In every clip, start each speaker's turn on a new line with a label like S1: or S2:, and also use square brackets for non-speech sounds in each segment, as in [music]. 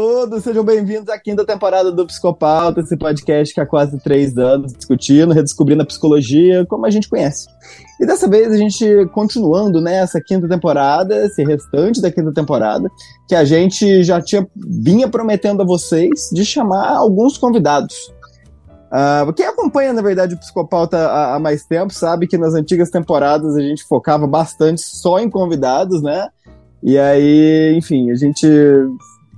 S1: todos, sejam bem-vindos à quinta temporada do Psicopauta, esse podcast que há quase três anos discutindo, redescobrindo a psicologia como a gente conhece. E dessa vez a gente continuando nessa quinta temporada, esse restante da quinta temporada, que a gente já tinha vinha prometendo a vocês de chamar alguns convidados. Uh, quem acompanha, na verdade, o Psicopauta há, há mais tempo sabe que nas antigas temporadas a gente focava bastante só em convidados, né? E aí, enfim, a gente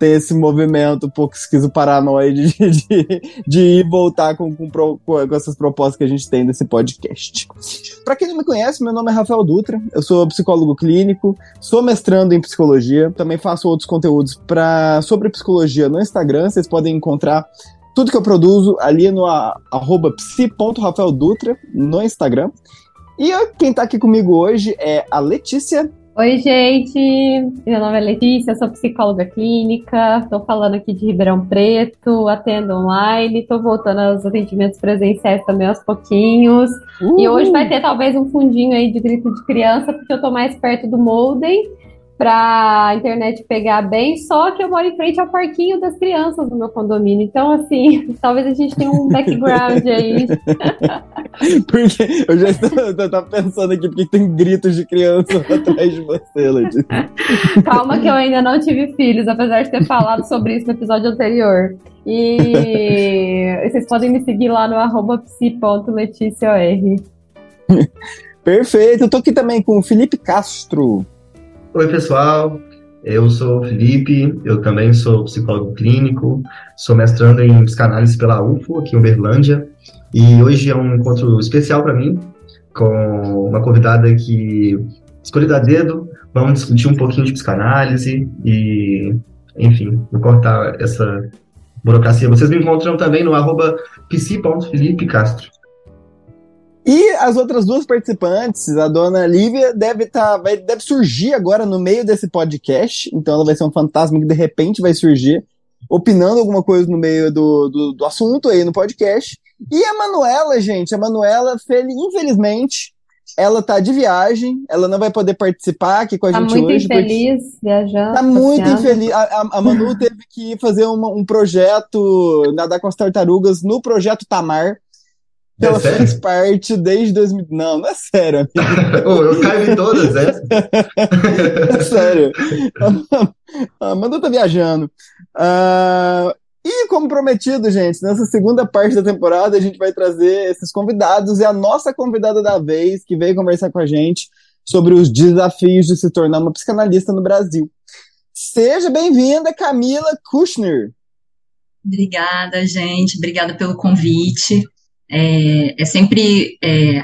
S1: tem esse movimento um pouco esquizoparanoide de, de, de ir voltar com, com, com, essas propostas que a gente tem nesse podcast. Para quem não me conhece, meu nome é Rafael Dutra, eu sou psicólogo clínico, sou mestrando em psicologia, também faço outros conteúdos pra, sobre psicologia no Instagram, vocês podem encontrar tudo que eu produzo ali no arroba psi.rafaeldutra no Instagram. E quem tá aqui comigo hoje é a Letícia.
S2: Oi, gente! Meu nome é Letícia, sou psicóloga clínica, estou falando aqui de Ribeirão Preto, atendo online, estou voltando aos atendimentos presenciais também aos pouquinhos. E hoje vai ter talvez um fundinho aí de grito de criança, porque eu estou mais perto do Molden para a internet pegar bem, só que eu moro em frente ao parquinho das crianças no meu condomínio. Então, assim, [laughs] talvez a gente tenha um background aí. [laughs]
S1: porque eu já estava pensando aqui porque tem gritos de criança [laughs] atrás de você, Letícia.
S2: Calma que eu ainda não tive filhos, apesar de ter falado sobre isso no episódio anterior. E vocês podem me seguir lá no arroba psi.leticior.
S1: Perfeito, eu tô aqui também com o Felipe Castro.
S3: Oi, pessoal. Eu sou o Felipe, eu também sou psicólogo clínico, sou mestrando em psicanálise pela UFO, aqui em Uberlândia, e hoje é um encontro especial para mim, com uma convidada que escolhi a dedo, vamos discutir um pouquinho de psicanálise e, enfim, vou cortar essa burocracia. Vocês me encontram também no arroba psi.felipecastro.
S1: E as outras duas participantes, a dona Lívia, deve, tá, vai, deve surgir agora no meio desse podcast. Então ela vai ser um fantasma que de repente vai surgir, opinando alguma coisa no meio do, do, do assunto aí no podcast. E a Manuela, gente, a Manuela, infelizmente, ela tá de viagem, ela não vai poder participar aqui com a
S2: tá
S1: gente
S2: hoje. Tá
S1: muito
S2: infeliz viajando.
S1: Tá muito infeliz. A, a, Manu teve que fazer uma, um projeto, nadar com as tartarugas no projeto Tamar. É ela sério? faz parte desde 2000. Não, não é sério,
S3: amigo. [laughs] eu caio em todas, é? [laughs]
S1: é sério. A Amanda tá viajando. Uh, e como prometido, gente, nessa segunda parte da temporada a gente vai trazer esses convidados e a nossa convidada da vez que veio conversar com a gente sobre os desafios de se tornar uma psicanalista no Brasil. Seja bem-vinda, Camila Kushner.
S4: Obrigada, gente. Obrigada pelo convite é, é sempre é,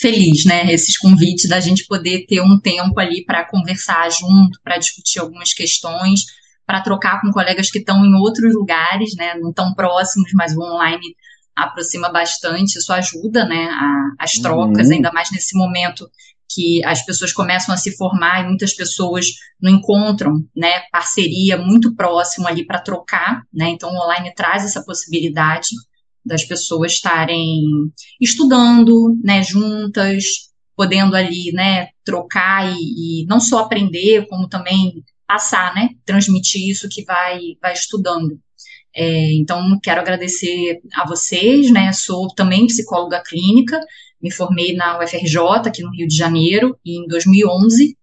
S4: feliz, né? Esses convites da gente poder ter um tempo ali para conversar junto, para discutir algumas questões, para trocar com colegas que estão em outros lugares, né? Não tão próximos, mas o online aproxima bastante, isso ajuda, né? A, as trocas, uhum. ainda mais nesse momento que as pessoas começam a se formar e muitas pessoas não encontram, né, parceria muito próximo ali para trocar, né? Então o online traz essa possibilidade das pessoas estarem estudando, né, juntas, podendo ali, né, trocar e, e, não só aprender, como também passar, né, transmitir isso que vai, vai estudando. É, então, quero agradecer a vocês, né, sou também psicóloga clínica, me formei na UFRJ, aqui no Rio de Janeiro, em 2011,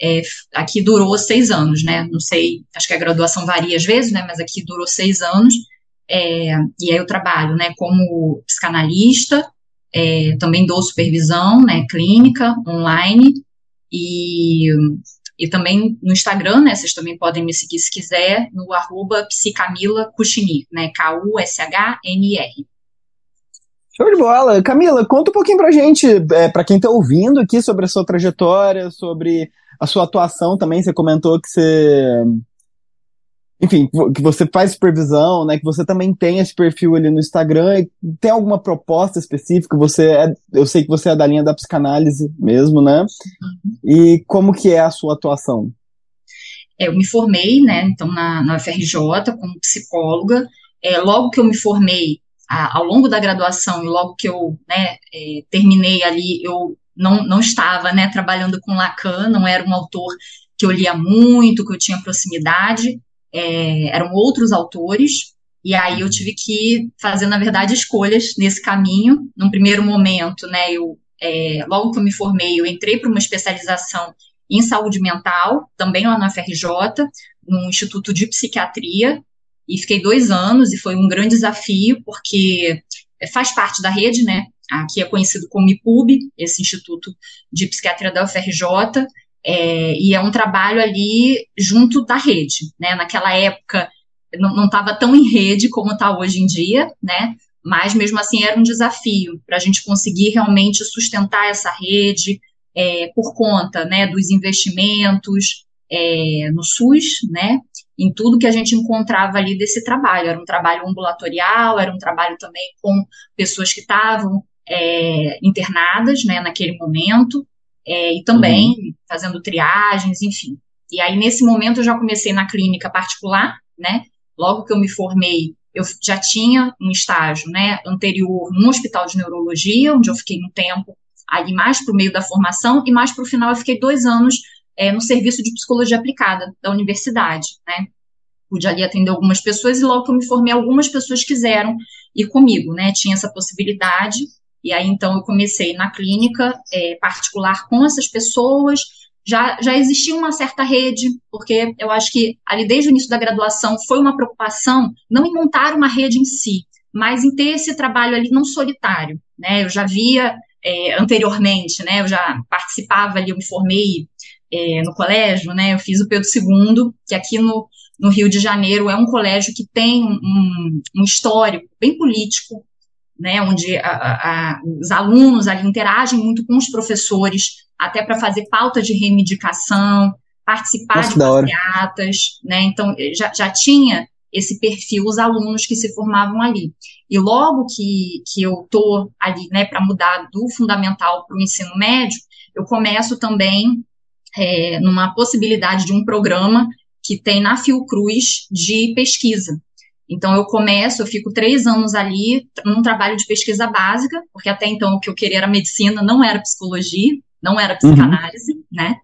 S4: é, aqui durou seis anos, né, não sei, acho que a graduação varia às vezes, né, mas aqui durou seis anos, é, e aí eu trabalho, né, como psicanalista, é, também dou supervisão, né, clínica, online, e, e também no Instagram, né, vocês também podem me seguir se quiser, no arroba psicamila Kuchinir, né, K-U-S-H-N-R.
S1: Show de bola. Camila, conta um pouquinho pra gente, é, pra quem tá ouvindo aqui, sobre a sua trajetória, sobre a sua atuação também, você comentou que você enfim, que você faz supervisão, né? Que você também tem esse perfil ali no Instagram. Tem alguma proposta específica? Você é, eu sei que você é da linha da psicanálise mesmo, né? E como que é a sua atuação?
S4: É, eu me formei, né? Então na, na UFRJ como psicóloga. É, logo que eu me formei, a, ao longo da graduação e logo que eu né, é, terminei ali, eu não, não estava né, trabalhando com Lacan, não era um autor que eu lia muito, que eu tinha proximidade é, eram outros autores, e aí eu tive que fazer, na verdade, escolhas nesse caminho. Num primeiro momento, né, eu, é, logo que eu me formei, eu entrei para uma especialização em saúde mental, também lá na FRJ, no Instituto de Psiquiatria, e fiquei dois anos, e foi um grande desafio, porque faz parte da rede, né, aqui é conhecido como IPUB, esse Instituto de Psiquiatria da UFRJ, é, e é um trabalho ali junto da rede, né, naquela época não estava tão em rede como está hoje em dia, né, mas mesmo assim era um desafio para a gente conseguir realmente sustentar essa rede é, por conta, né, dos investimentos é, no SUS, né, em tudo que a gente encontrava ali desse trabalho. Era um trabalho ambulatorial, era um trabalho também com pessoas que estavam é, internadas, né, naquele momento, é, e também uhum. fazendo triagens, enfim. E aí, nesse momento, eu já comecei na clínica particular, né, logo que eu me formei, eu já tinha um estágio, né, anterior no hospital de neurologia, onde eu fiquei um tempo ali mais para o meio da formação, e mais para o final eu fiquei dois anos é, no serviço de psicologia aplicada da universidade, né, pude ali atender algumas pessoas, e logo que eu me formei, algumas pessoas quiseram ir comigo, né, tinha essa possibilidade, e aí, então, eu comecei na clínica é, particular com essas pessoas. Já, já existia uma certa rede, porque eu acho que ali desde o início da graduação foi uma preocupação não em montar uma rede em si, mas em ter esse trabalho ali não solitário, né? Eu já via é, anteriormente, né? Eu já participava ali, eu me formei é, no colégio, né? Eu fiz o Pedro II, que aqui no, no Rio de Janeiro é um colégio que tem um, um histórico bem político, né, onde a, a, os alunos ali interagem muito com os professores, até para fazer pauta de reivindicação, participar Nossa, de passeatas, né, então já, já tinha esse perfil os alunos que se formavam ali. E logo que, que eu estou ali, né, para mudar do fundamental para o ensino médio, eu começo também é, numa possibilidade de um programa que tem na Fiocruz de pesquisa, então, eu começo, eu fico três anos ali num trabalho de pesquisa básica, porque até então o que eu queria era medicina, não era psicologia, não era psicanálise, uhum. né?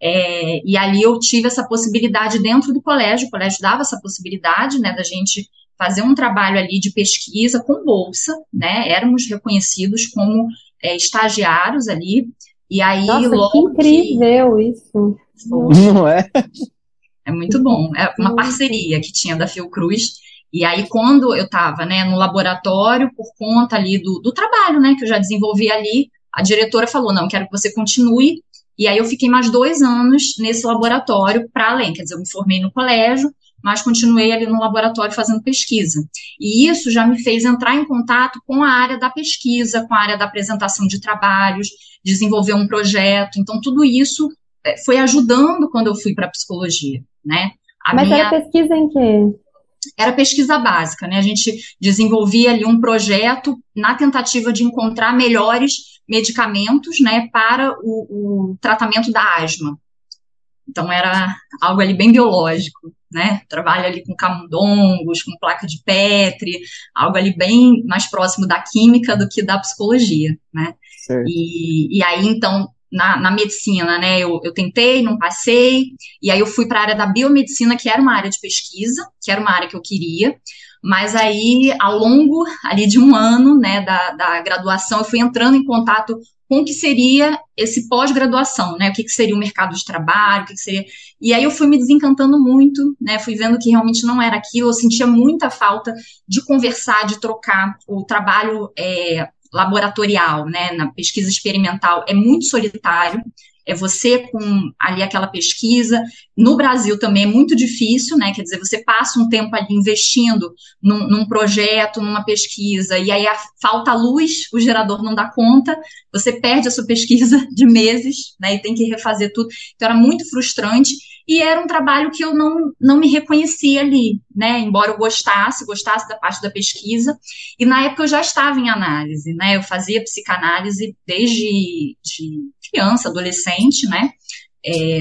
S4: É, e ali eu tive essa possibilidade dentro do colégio, o colégio dava essa possibilidade, né, da gente fazer um trabalho ali de pesquisa com bolsa, né? Éramos reconhecidos como é, estagiários ali. E aí,
S2: Nossa,
S4: logo.
S2: Que incrível que... isso!
S1: Não é?
S4: É muito bom. É uma parceria que tinha da Fiocruz e aí, quando eu estava né, no laboratório, por conta ali do, do trabalho né, que eu já desenvolvi ali, a diretora falou: não, quero que você continue. E aí, eu fiquei mais dois anos nesse laboratório para além. Quer dizer, eu me formei no colégio, mas continuei ali no laboratório fazendo pesquisa. E isso já me fez entrar em contato com a área da pesquisa, com a área da apresentação de trabalhos, desenvolver um projeto. Então, tudo isso é, foi ajudando quando eu fui para a psicologia, né? A
S2: Mas minha... era pesquisa em quê?
S4: Era pesquisa básica, né? A gente desenvolvia ali um projeto na tentativa de encontrar melhores medicamentos, né, para o, o tratamento da asma. Então era algo ali bem biológico, né? Trabalho ali com camundongos, com placa de Petri, algo ali bem mais próximo da química do que da psicologia, né? E, e aí então na, na medicina, né? Eu, eu tentei, não passei, e aí eu fui para a área da biomedicina, que era uma área de pesquisa, que era uma área que eu queria, mas aí, ao longo ali de um ano, né, da, da graduação, eu fui entrando em contato com o que seria esse pós-graduação, né? O que, que, seria o mercado de trabalho, o que, que, seria. E aí eu fui me desencantando muito, né? Fui vendo que realmente não era aquilo, eu sentia muita falta de conversar, de trocar. O trabalho é, laboratorial, né, na pesquisa experimental, é muito solitário. É você com ali aquela pesquisa. No Brasil também é muito difícil, né? Quer dizer, você passa um tempo ali investindo num, num projeto, numa pesquisa, e aí a, falta luz, o gerador não dá conta, você perde a sua pesquisa [laughs] de meses, né? E tem que refazer tudo. Então era muito frustrante e era um trabalho que eu não, não me reconhecia ali, né? Embora eu gostasse, gostasse da parte da pesquisa, e na época eu já estava em análise, né? Eu fazia psicanálise desde de criança, adolescente, né? É,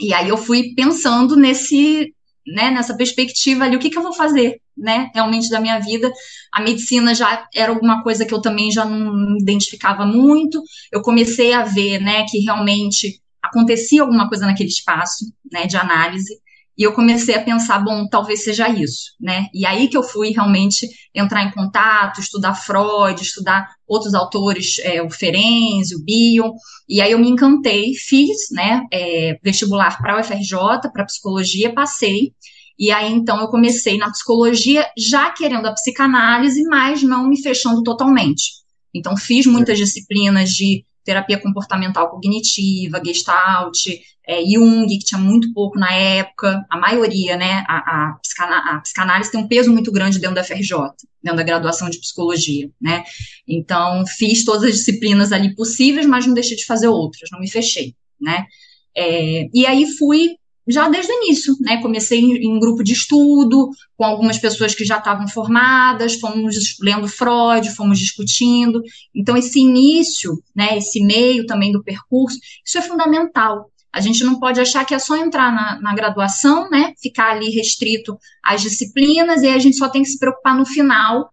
S4: e aí eu fui pensando nesse, né, nessa perspectiva ali, o que, que eu vou fazer, né, realmente da minha vida. A medicina já era alguma coisa que eu também já não identificava muito. Eu comecei a ver, né, que realmente acontecia alguma coisa naquele espaço, né, de análise, e eu comecei a pensar, bom, talvez seja isso, né? E aí que eu fui realmente entrar em contato, estudar Freud, estudar outros autores, é, o Ferenczi, o Bion, e aí eu me encantei, fiz, né, é, vestibular para a UFRJ, para psicologia, passei, e aí então eu comecei na psicologia já querendo a psicanálise, mas não me fechando totalmente. Então fiz muitas disciplinas de terapia comportamental cognitiva, Gestalt, é, Jung, que tinha muito pouco na época, a maioria, né, a, a, a, psicanálise tem um peso muito grande dentro da FRJ, dentro da graduação de psicologia, né, então fiz todas as disciplinas ali possíveis, mas não deixei de fazer outras, não me fechei, né, é, e aí fui já desde o início, né? Comecei em, em, grupo de estudo, com algumas pessoas que já estavam formadas, fomos lendo Freud, fomos discutindo. Então, esse início, né, esse meio também do percurso, isso é fundamental. A gente não pode achar que é só entrar na, na graduação, né? Ficar ali restrito às disciplinas, e a gente só tem que se preocupar no final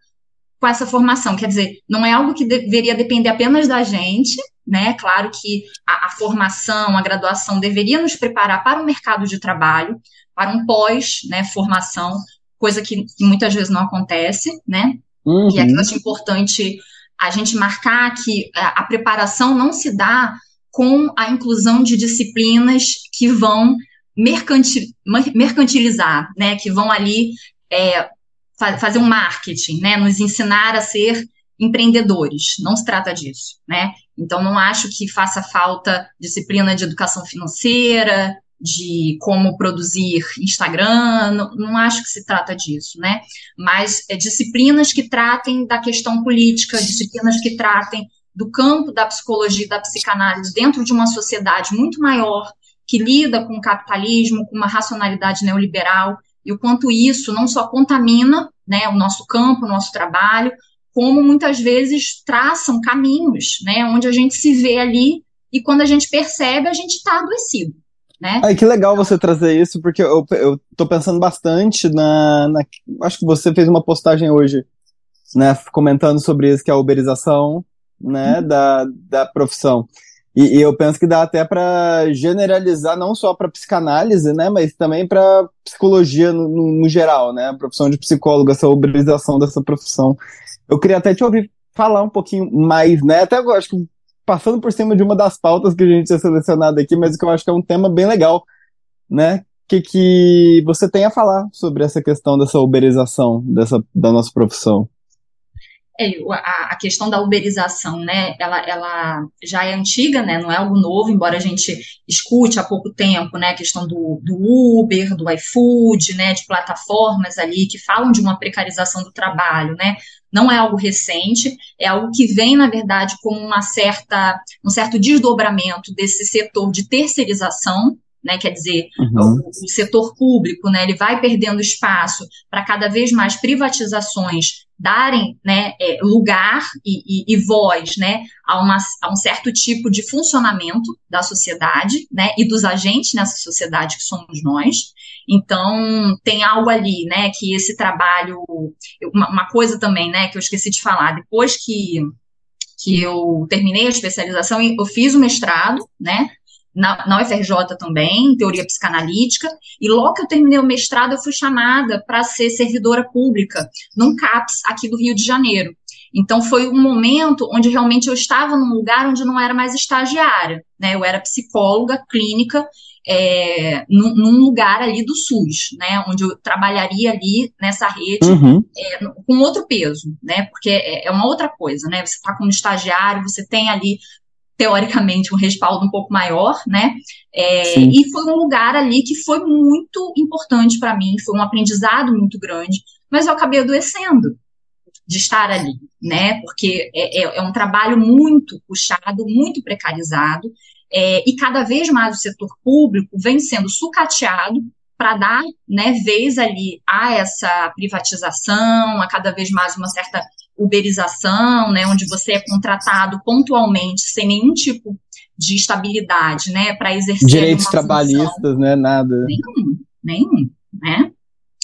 S4: com essa formação. Quer dizer, não é algo que deveria depender apenas da gente, né? Claro que a, a, formação, a graduação deveria nos preparar para o mercado de trabalho, para um pós, né, formação, coisa que, que muitas vezes não acontece, né? Uhum. E aqui eu acho importante a gente marcar que a, a preparação não se dá com a inclusão de disciplinas que vão mercantil, mercantilizar, né, que vão ali é, fazer um marketing, né, nos ensinar a ser empreendedores. Não se trata disso, né? Então, não acho que faça falta disciplina de educação financeira, de como produzir Instagram, não, não, acho que se trata disso, né? Mas é, disciplinas que tratem da questão política, disciplinas que tratem do campo da psicologia e da psicanálise dentro de uma sociedade muito maior, que lida com o capitalismo, com uma racionalidade neoliberal, e o quanto isso não só contamina né, o nosso campo, o nosso trabalho, como muitas vezes traçam caminhos, né, onde a gente se vê ali e quando a gente percebe, a gente está adoecido. Né?
S1: Ai, que legal você trazer isso, porque eu, eu tô pensando bastante na, na, Acho que você fez uma postagem hoje, né, comentando sobre isso, que é a uberização, né, uhum. da, da profissão. E, e, eu penso que dá até para generalizar não só para psicanálise, né, mas também para psicologia no, no, no, geral, né, a profissão de psicólogo, essa uberização dessa profissão. Eu queria até te ouvir falar um pouquinho mais, né? Até agora, acho que passando por cima de uma das pautas que a gente tinha selecionado aqui, mas que eu acho que é um tema bem legal, né? Que, que você tem a falar sobre essa questão dessa uberização dessa, da nossa profissão?
S4: É, a, questão da uberização, né, ela, ela já é antiga, né, não é algo novo, embora a gente escute há pouco tempo, né, a questão do, do Uber, do iFood, né, de plataformas ali que falam de uma precarização do trabalho, né, não é algo recente, é algo que vem, na verdade, com uma certa, um certo desdobramento desse setor de terceirização, né? Quer dizer, uhum. o, o, setor público, né? Ele vai perdendo espaço para cada vez mais privatizações darem né, é, lugar e, e, e, voz né, a, uma, a um certo tipo de funcionamento da sociedade né, e dos agentes nessa sociedade que somos nós. Então, tem algo ali, né, que esse trabalho, uma, uma coisa também, né, que eu esqueci de falar, depois que, que eu terminei a especialização, eu fiz o mestrado, né, na, na UFRJ também, em teoria psicanalítica, e logo que eu terminei o mestrado, eu fui chamada para ser servidora pública num CAPS aqui do Rio de Janeiro. Então foi um momento onde realmente eu estava num lugar onde não era mais estagiária, né? Eu era psicóloga clínica é, num, num, lugar ali do SUS, né? Onde eu trabalharia ali nessa rede uhum. é, com outro peso, né? Porque é, é uma outra coisa, né? Você está como estagiário, você tem ali teoricamente um respaldo um pouco maior, né? É, e foi um lugar ali que foi muito importante para mim, foi um aprendizado muito grande, mas eu acabei adoecendo de estar ali, né? Porque é, é, é um trabalho muito puxado, muito precarizado, é, e cada vez mais o setor público vem sendo sucateado para dar né, vez ali a essa privatização, a cada vez mais uma certa uberização, né, onde você é contratado pontualmente, sem nenhum tipo de estabilidade, né, para exercer
S1: direitos trabalhistas, função. né, nada.
S4: Nenhum, nenhum, né?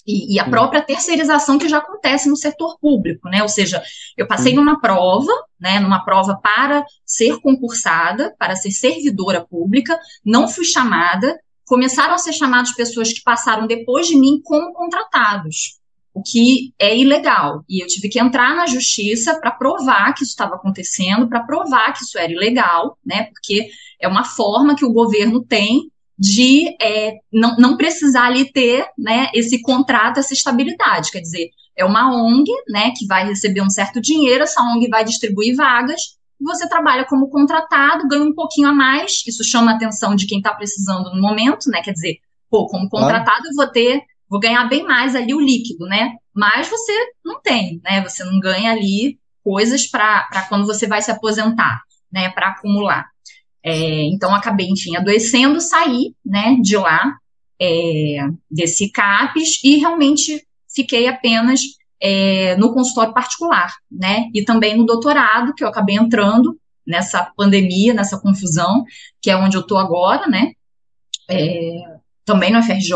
S4: E, e, a própria terceirização que já acontece no setor público, né? Ou seja, eu passei numa prova, né? Numa prova para ser concursada, para ser servidora pública, não fui chamada, começaram a ser chamados pessoas que passaram depois de mim como contratados, o que é ilegal. E eu tive que entrar na justiça para provar que isso estava acontecendo, para provar que isso era ilegal, né? Porque é uma forma que o governo tem de é, não, não precisar ali ter né, esse contrato, essa estabilidade. Quer dizer, é uma ONG né, que vai receber um certo dinheiro, essa ONG vai distribuir vagas, você trabalha como contratado, ganha um pouquinho a mais, isso chama a atenção de quem está precisando no momento, né? Quer dizer, pô, como contratado eu vou ter, vou ganhar bem mais ali o líquido, né? Mas você não tem, né? Você não ganha ali coisas para quando você vai se aposentar, né? Para acumular. É, então acabei, enfim, adoecendo, saí, né? De lá, é, desse CAPES e realmente fiquei apenas é, no consultório particular, né? E também no doutorado, que eu acabei entrando nessa pandemia, nessa confusão, que é onde eu estou agora, né? É, também no FRJ,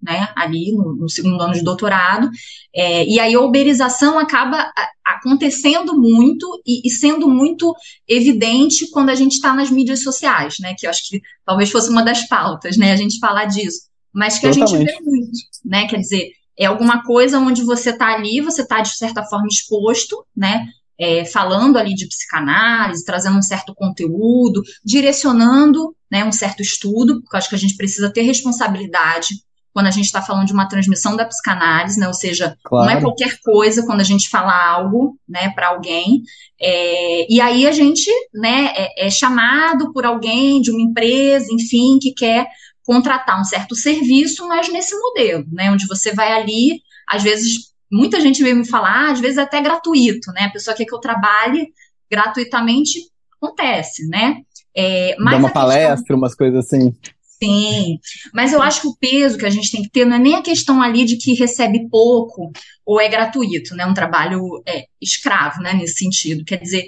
S4: né? Ali no, no segundo ano de doutorado. É, e aí a uberização acaba acontecendo muito e, e, sendo muito evidente quando a gente está nas mídias sociais, né? Que eu acho que talvez fosse uma das pautas, né? A gente falar disso. Mas que Totalmente. a gente vê muito, né? Quer dizer, é alguma coisa onde você está ali, você está de certa forma exposto, né? É, falando ali de psicanálise, trazendo um certo conteúdo, direcionando né, um certo estudo, porque eu acho que a gente precisa ter responsabilidade quando a gente está falando de uma transmissão da psicanálise, né? Ou seja, claro. não é qualquer coisa quando a gente fala algo, né, para alguém. É, e aí a gente, né, é, é chamado por alguém de uma empresa, enfim, que quer contratar um certo serviço, mas nesse modelo, né, onde você vai ali, às vezes, muita gente veio me falar, às vezes até gratuito, né, a pessoa quer que eu trabalhe gratuitamente, acontece, né.
S1: É, Dá uma palestra, questão... umas coisas assim.
S4: Sim, mas eu acho que o peso que a gente tem que ter não é nem a questão ali de que recebe pouco ou é gratuito, né? Um trabalho é, escravo, né? Nesse sentido. Quer dizer,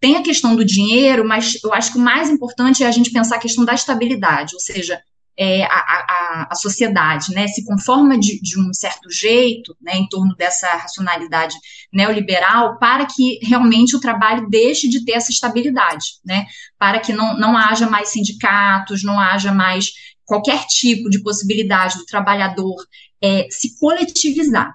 S4: tem a questão do dinheiro, mas eu acho que o mais importante é a gente pensar a questão da estabilidade, ou seja, é, a, a, a, sociedade né, se conforma de, de, um certo jeito né, em torno dessa racionalidade neoliberal para que realmente o trabalho deixe de ter essa estabilidade, né, para que não, não haja mais sindicatos, não haja mais qualquer tipo de possibilidade do trabalhador é, se coletivizar.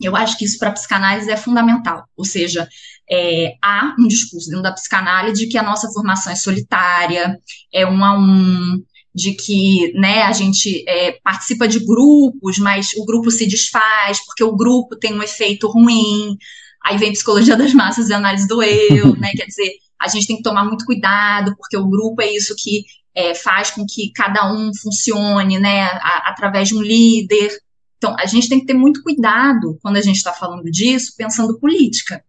S4: Eu acho que isso para a psicanálise é fundamental, ou seja, é, há um discurso dentro da psicanálise de que a nossa formação é solitária, é um a um, de que né, a gente é, participa de grupos, mas o grupo se desfaz porque o grupo tem um efeito ruim. Aí vem psicologia das massas e análise do eu, né? Quer dizer, a gente tem que tomar muito cuidado, porque o grupo é isso que é, faz com que cada um funcione, né? A, através de um líder. Então, a gente tem que ter muito cuidado quando a gente está falando disso, pensando política.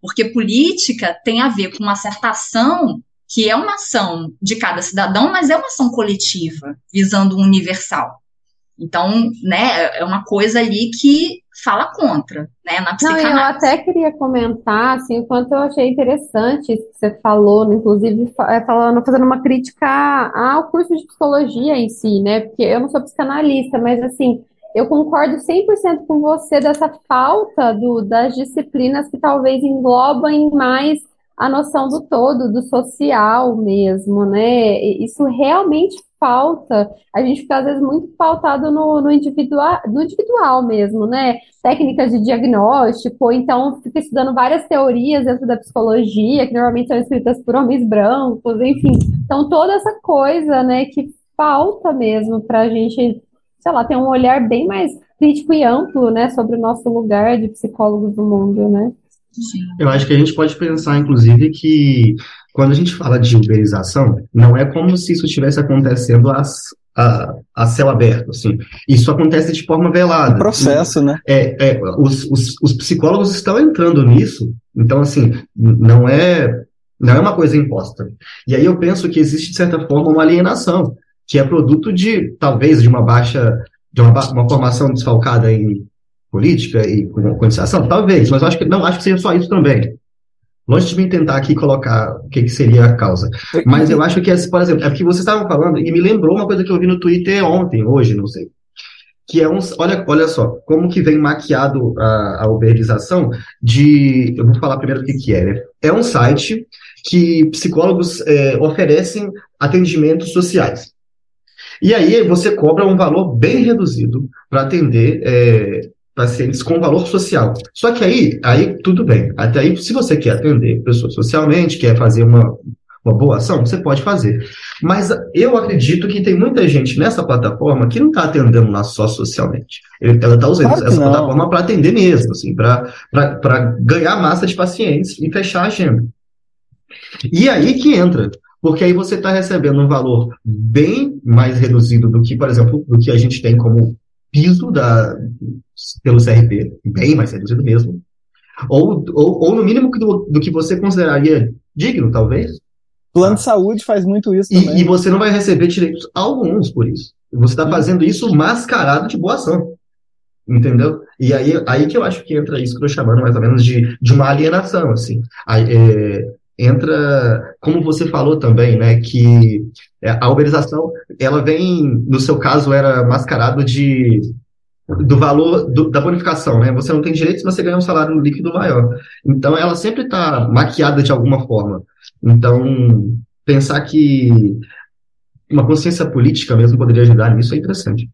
S4: Porque política tem a ver com uma certa ação que é uma ação de cada cidadão, mas é uma ação coletiva, visando o universal. Então, né, é uma coisa ali que fala contra, né, na psicanálise.
S2: Não, eu até queria comentar, assim, o quanto eu achei interessante isso que você falou, inclusive é, falando, fazendo uma crítica ao curso de psicologia em si, né, porque eu não sou psicanalista, mas, assim, eu concordo 100% com você dessa falta do, das disciplinas que talvez englobem mais a noção do todo, do social mesmo, né? Isso realmente falta. A gente fica, às vezes, muito pautado no, no, individual, no individual mesmo, né? Técnicas de diagnóstico, ou então fica estudando várias teorias dentro da psicologia, que normalmente são escritas por homens brancos, enfim. Então, toda essa coisa, né, que falta mesmo para a gente, sei lá, ter um olhar bem mais crítico e amplo, né, sobre o nosso lugar de psicólogos no mundo, né?
S3: Eu acho que a gente pode pensar, inclusive, que quando a gente fala de uberização, não é como se isso estivesse acontecendo a, a, a céu aberto, assim. Isso acontece de forma velada. Um
S1: processo, né?
S3: É, é os, os, os psicólogos estão entrando nisso, então, assim, não é, não é uma coisa imposta. E aí eu penso que existe, de certa forma, uma alienação, que é produto de, talvez, de uma baixa, de uma, uma formação desfalcada em política e organização? Talvez, mas acho que não acho que seja só isso também. Longe de mim tentar aqui colocar o que, que seria a causa. Mas eu acho que, por exemplo, é porque vocês estavam falando e me lembrou uma coisa que eu vi no Twitter ontem, hoje, não sei. Que é um. Olha, olha só, como que vem maquiado a, a uberização de. Eu vou falar primeiro o que, que é. Né? É um site que psicólogos é, oferecem atendimentos sociais. E aí você cobra um valor bem reduzido para atender é, pacientes com valor social. Só que aí, aí tudo bem. Até aí, se você quer atender pessoas socialmente, quer fazer uma, uma boa ação, você pode fazer. Mas eu acredito que tem muita gente nessa plataforma que não está atendendo lá só socialmente. Ela está usando claro essa não. plataforma para atender mesmo, assim, para ganhar massa de pacientes e fechar a agenda. E aí que entra porque aí você está recebendo um valor bem mais reduzido do que, por exemplo, do que a gente tem como piso da, pelo CRP, bem mais reduzido mesmo, ou, ou, ou no mínimo do, do que você consideraria digno, talvez.
S1: Plano de saúde faz muito isso
S3: também. E, e você não vai receber direitos alguns por isso. Você está fazendo isso mascarado de boa ação. Entendeu? E aí, aí que eu acho que entra isso que eu estou chamando mais ou menos de, de uma alienação, assim. Aí, é, entra, como você falou também, né, que a uberização, ela vem, no seu caso, era mascarado de do valor do, da bonificação, né? Você não tem direito se você ganhar um salário líquido maior. Então, ela sempre está maquiada de alguma forma. Então, pensar que uma consciência política mesmo poderia ajudar nisso é interessante.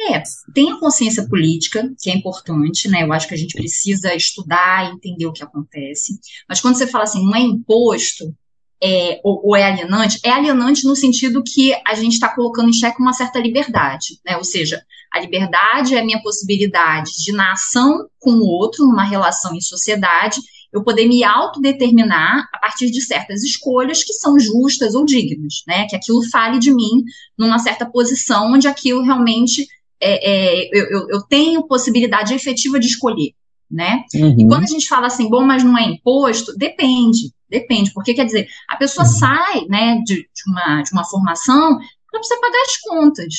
S4: É, tem a consciência política, que é importante, né? Eu acho que a gente precisa estudar e entender o que acontece. Mas quando você fala assim, não é imposto, é, ou, ou, é alienante, é alienante no sentido que a gente está colocando em xeque uma certa liberdade, né? Ou seja, a liberdade é a minha possibilidade de, na ação com o outro, numa relação em sociedade, eu poder me autodeterminar a partir de certas escolhas que são justas ou dignas, né? Que aquilo fale de mim numa certa posição onde aquilo realmente é, é, eu, eu, tenho possibilidade efetiva de escolher, né? Uhum. E quando a gente fala assim, bom, mas não é imposto, depende, depende, porque quer dizer, a pessoa uhum. sai, né, de, de, uma, de uma formação para você pagar as contas,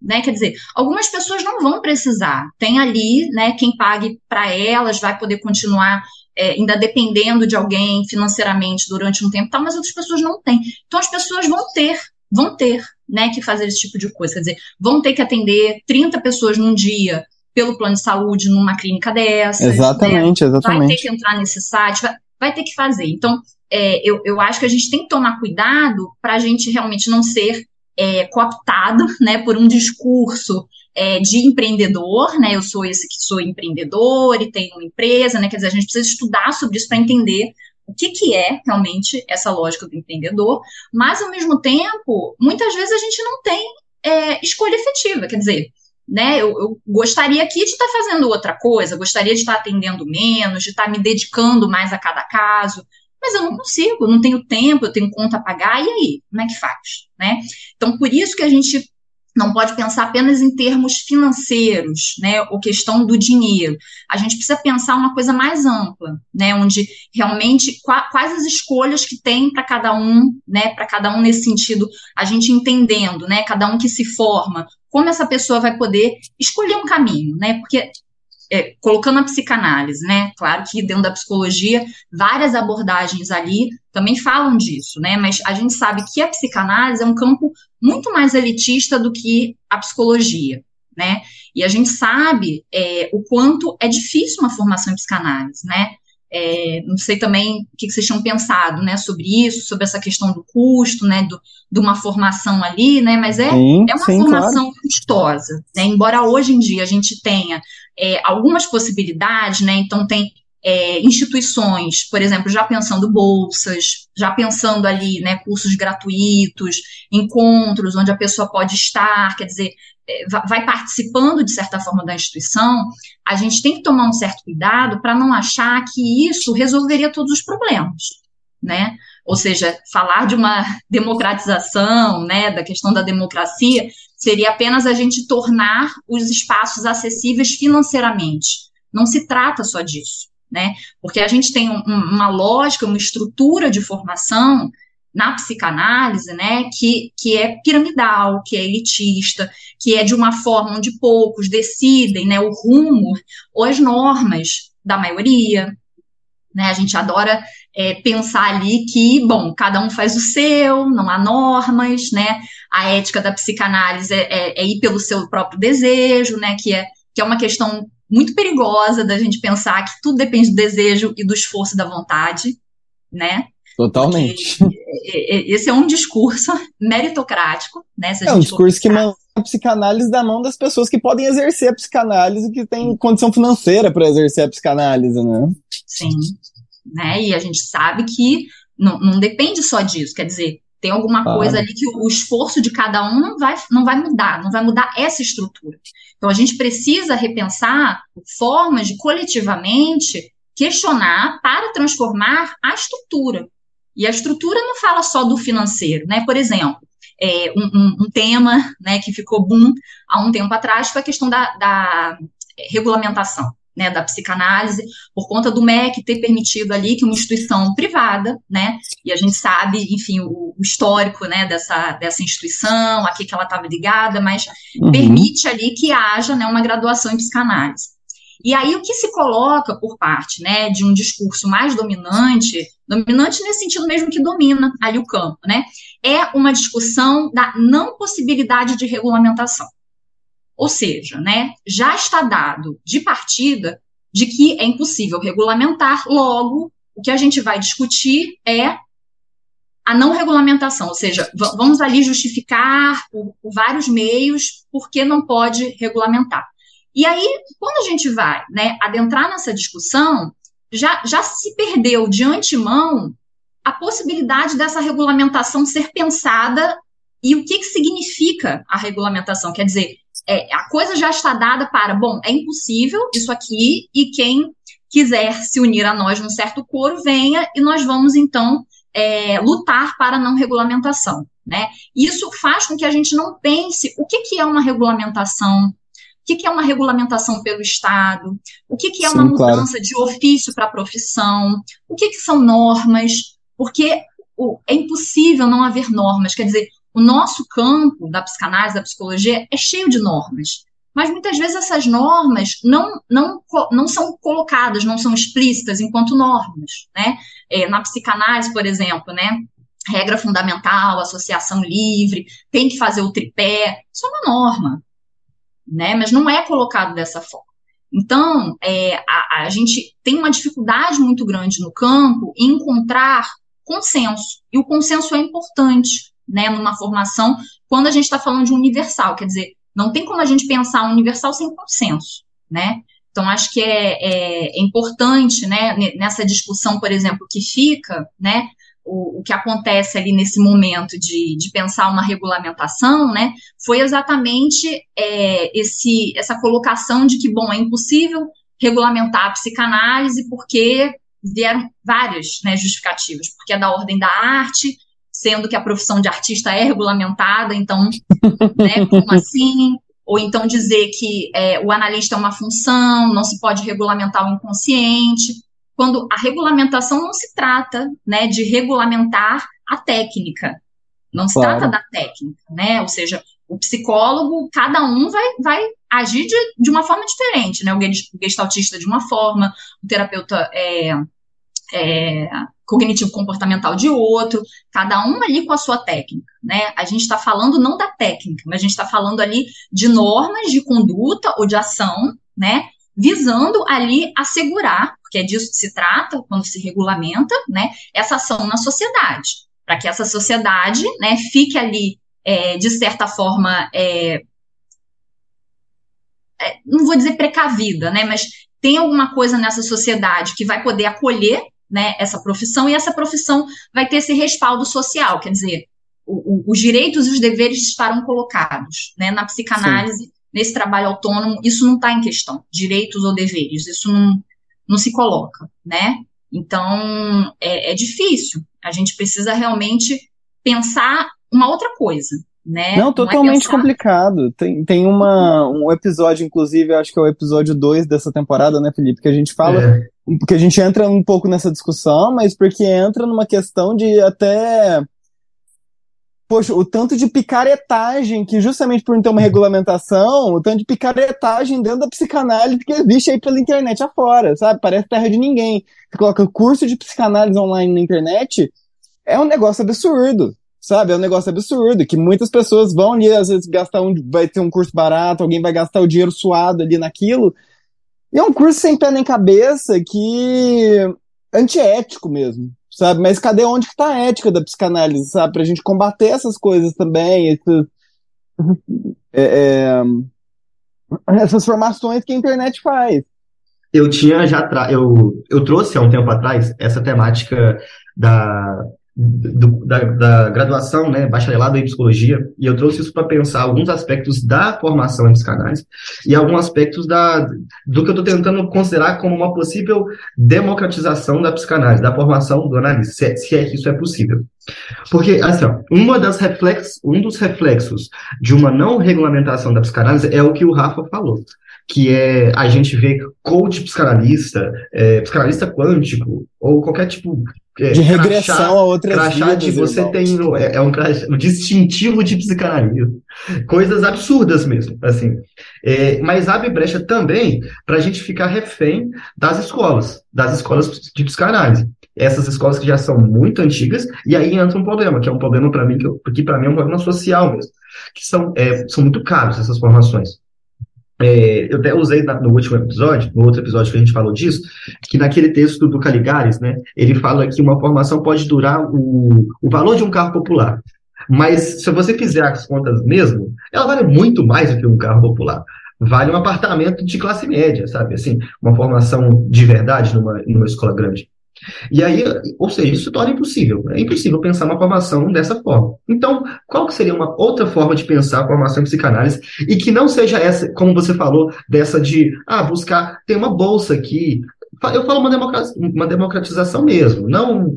S4: né? Quer dizer, algumas pessoas não vão precisar, tem ali, né, quem pague para elas vai poder continuar é, ainda dependendo de alguém financeiramente durante um tempo, tal, mas outras pessoas não têm. Então as pessoas vão ter, vão ter, né, que fazer esse tipo de coisa. Quer dizer, vão ter que atender 30 pessoas num dia pelo plano de saúde numa clínica dessa.
S1: Exatamente, né? exatamente.
S4: Vai ter que entrar nesse site, vai, vai ter que fazer. Então, é, eu, eu acho que a gente tem que tomar cuidado para a gente realmente não ser é, cooptado né, por um discurso é, de empreendedor, né? Eu sou esse que sou empreendedor e tenho uma empresa, né? Quer dizer, a gente precisa estudar sobre isso para entender o que, que é realmente essa lógica do empreendedor, mas ao mesmo tempo, muitas vezes a gente não tem é, escolha efetiva, quer dizer, né? Eu, eu, gostaria aqui de estar fazendo outra coisa, gostaria de estar atendendo menos, de estar me dedicando mais a cada caso, mas eu não consigo, não tenho tempo, eu tenho conta a pagar, e aí? Como é que faz? Né? Então, por isso que a gente não pode pensar apenas em termos financeiros, né, ou questão do dinheiro. A gente precisa pensar uma coisa mais ampla, né, onde realmente quais as escolhas que tem para cada um, né, para cada um nesse sentido, a gente entendendo, né, cada um que se forma, como essa pessoa vai poder escolher um caminho, né, porque é, colocando a psicanálise, né? Claro que dentro da psicologia, várias abordagens ali também falam disso, né? Mas a gente sabe que a psicanálise é um campo muito mais elitista do que a psicologia, né? E a gente sabe é, o quanto é difícil uma formação em psicanálise, né? É, não sei também o que vocês tinham pensado, né, sobre isso, sobre essa questão do custo, né, do, de uma formação ali, né, mas é, sim, é uma sim, formação claro. custosa, né, embora hoje em dia a gente tenha é, algumas possibilidades, né? Então tem é, instituições, por exemplo, já pensando bolsas, já pensando ali, né, cursos gratuitos, encontros onde a pessoa pode estar, quer dizer, é, vai participando de certa forma da instituição, a gente tem que tomar um certo cuidado para não achar que isso resolveria todos os problemas, né? Ou seja, falar de uma [laughs] democratização, né, da questão da democracia, seria apenas a gente tornar os espaços acessíveis financeiramente. Não se trata só disso, né? Porque a gente tem um, uma lógica, uma estrutura de formação na psicanálise, né, que, que é piramidal, que é elitista, que é de uma forma onde poucos decidem, né, o rumo ou as normas da maioria, né, a gente adora é, pensar ali que, bom, cada um faz o seu, não há normas, né, a ética da psicanálise é, é, é, ir pelo seu próprio desejo, né? Que é, que é uma questão muito perigosa da gente pensar que tudo depende do desejo e do esforço da vontade, né?
S1: Totalmente.
S4: Esse é um discurso [laughs] meritocrático, né?
S1: é um discurso que manda a psicanálise da mão das pessoas que podem exercer a psicanálise, que têm condição financeira para exercer a psicanálise, né?
S4: Sim. Né? E a gente sabe que não, não depende só disso, quer dizer, tem alguma ah. coisa ali que o, o esforço de cada um não vai, não vai mudar, não vai mudar essa estrutura. Então a gente precisa repensar formas de coletivamente questionar para transformar a estrutura. E a estrutura não fala só do financeiro, né? Por exemplo, é, um, um, tema né, que ficou boom há um tempo atrás foi a questão da, da regulamentação né, da psicanálise, por conta do MEC ter permitido ali que uma instituição privada, né, e a gente sabe, enfim, o, o histórico, né, dessa, dessa instituição, aqui que ela estava ligada, mas uhum. permite ali que haja, né, uma graduação em psicanálise. E aí o que se coloca por parte, né, de um discurso mais dominante, dominante nesse sentido mesmo que domina ali o campo, né, é uma discussão da não possibilidade de regulamentação. Ou seja, né, já está dado de partida de que é impossível regulamentar, logo, o que a gente vai discutir é a não regulamentação, ou seja, vamos ali justificar por, por vários meios por que não pode regulamentar. E aí, quando a gente vai né, adentrar nessa discussão, já, já se perdeu de antemão a possibilidade dessa regulamentação ser pensada e o que, que significa a regulamentação. Quer dizer, é, a coisa já está dada para, bom, é impossível isso aqui, e quem quiser se unir a nós num certo coro, venha, e nós vamos, então, é, lutar para a não regulamentação. Né? Isso faz com que a gente não pense o que, que é uma regulamentação, o que, que é uma regulamentação pelo Estado, o que, que é Sim, uma mudança claro. de ofício para profissão, o que, que são normas, porque é impossível não haver normas. Quer dizer, o nosso campo da psicanálise, da psicologia, é cheio de normas. Mas muitas vezes essas normas não, não, não são colocadas, não são explícitas enquanto normas. Né? É, na psicanálise, por exemplo, né? regra fundamental, associação livre, tem que fazer o tripé, isso é uma norma, né? mas não é colocado dessa forma. Então, é, a, a gente tem uma dificuldade muito grande no campo em encontrar consenso, e o consenso é importante né, numa formação, quando a gente está falando de universal, quer dizer, não tem como a gente pensar universal sem consenso, né? Então, acho que é, é, é importante, né, nessa discussão, por exemplo, que fica, né, o, o, que acontece ali nesse momento de, de pensar uma regulamentação, né, foi exatamente é, esse, essa colocação de que, bom, é impossível regulamentar a psicanálise porque vieram várias né, justificativas, porque é da ordem da arte, sendo que a profissão de artista é regulamentada, então, [laughs] né, como assim? Ou então dizer que é, o analista é uma função, não se pode regulamentar o inconsciente, quando a regulamentação não se trata né, de regulamentar a técnica, não se claro. trata da técnica, né? Ou seja, o psicólogo, cada um vai, vai agir de, de uma forma diferente, né? O gestaltista de uma forma, o terapeuta é, é, cognitivo comportamental de outro, cada um ali com a sua técnica, né? A gente está falando não da técnica, mas a gente está falando ali de normas de conduta ou de ação, né? Visando ali assegurar, porque é disso que se trata quando se regulamenta, né? Essa ação na sociedade, para que essa sociedade, né, fique ali é, de certa forma, é, é, não vou dizer precavida, né? Mas tem alguma coisa nessa sociedade que vai poder acolher né, essa profissão, e essa profissão vai ter esse respaldo social, quer dizer, o, o, os direitos e os deveres estarão colocados. Né, na psicanálise, Sim. nesse trabalho autônomo, isso não está em questão, direitos ou deveres, isso não, não se coloca, né? Então, é, é difícil. A gente precisa realmente pensar uma outra coisa, né?
S1: Não, totalmente não é pensar... complicado. Tem, tem uma, um episódio, inclusive, acho que é o episódio 2 dessa temporada, né, Felipe? Que a gente fala é porque a gente entra um pouco nessa discussão, mas porque entra numa questão de até. Poxa, o tanto de picaretagem que, justamente por não ter uma regulamentação, o tanto de picaretagem dentro da psicanálise que existe aí pela internet afora, sabe? Parece terra de ninguém. Você coloca curso de psicanálise online na internet, é um negócio absurdo, sabe? É um negócio absurdo, que muitas pessoas vão ali, às vezes, gastar um. Vai ter um curso barato, alguém vai gastar o dinheiro suado ali naquilo e é um curso sem pé nem cabeça que. antiético mesmo, sabe? Mas cadê onde que tá a ética da psicanálise, sabe? Pra gente combater essas coisas também, esses, é, é, essas formações que a internet faz.
S3: Eu tinha já, eu, eu trouxe há um tempo atrás essa temática da do, da, da, graduação, né, bacharelado em psicologia, e eu trouxe isso para pensar alguns aspectos da formação em psicanálise e alguns aspectos da, do que eu estou tentando considerar como uma possível democratização da psicanálise, da formação do analista, se é, se é que isso é possível. Porque, assim, ó, uma das reflex, um dos reflexos de uma não regulamentação da psicanálise é o que o Rafa falou que é a gente vê coach psicanalista, é, psicanalista quântico, ou qualquer tipo
S1: é, de regressão crachá, a outras
S3: crachá vidas, de você irmão. tem é, é um, crachá, um distintivo de psicanalista coisas absurdas mesmo assim. É, mas abre brecha também para a gente ficar refém das escolas das escolas de psicanálise. Essas escolas que já são muito antigas e aí entra um problema que é um problema para mim que, que para mim é um problema social mesmo que são é, são muito caros essas formações é, eu até usei no último episódio, no outro episódio que a gente falou disso, que naquele texto do Caligares, né, ele fala que uma formação pode durar o, o valor de um carro popular. Mas se você fizer as contas mesmo, ela vale muito mais do que um carro popular. Vale um apartamento de classe média, sabe? Assim, uma formação de verdade numa, numa escola grande. E aí, ou seja, isso torna impossível. É impossível pensar uma formação dessa forma. Então, qual que seria uma outra forma de pensar a formação em psicanálise e que não seja essa, como você falou, dessa de, ah, buscar, tem uma bolsa aqui. Eu falo uma democratização mesmo, não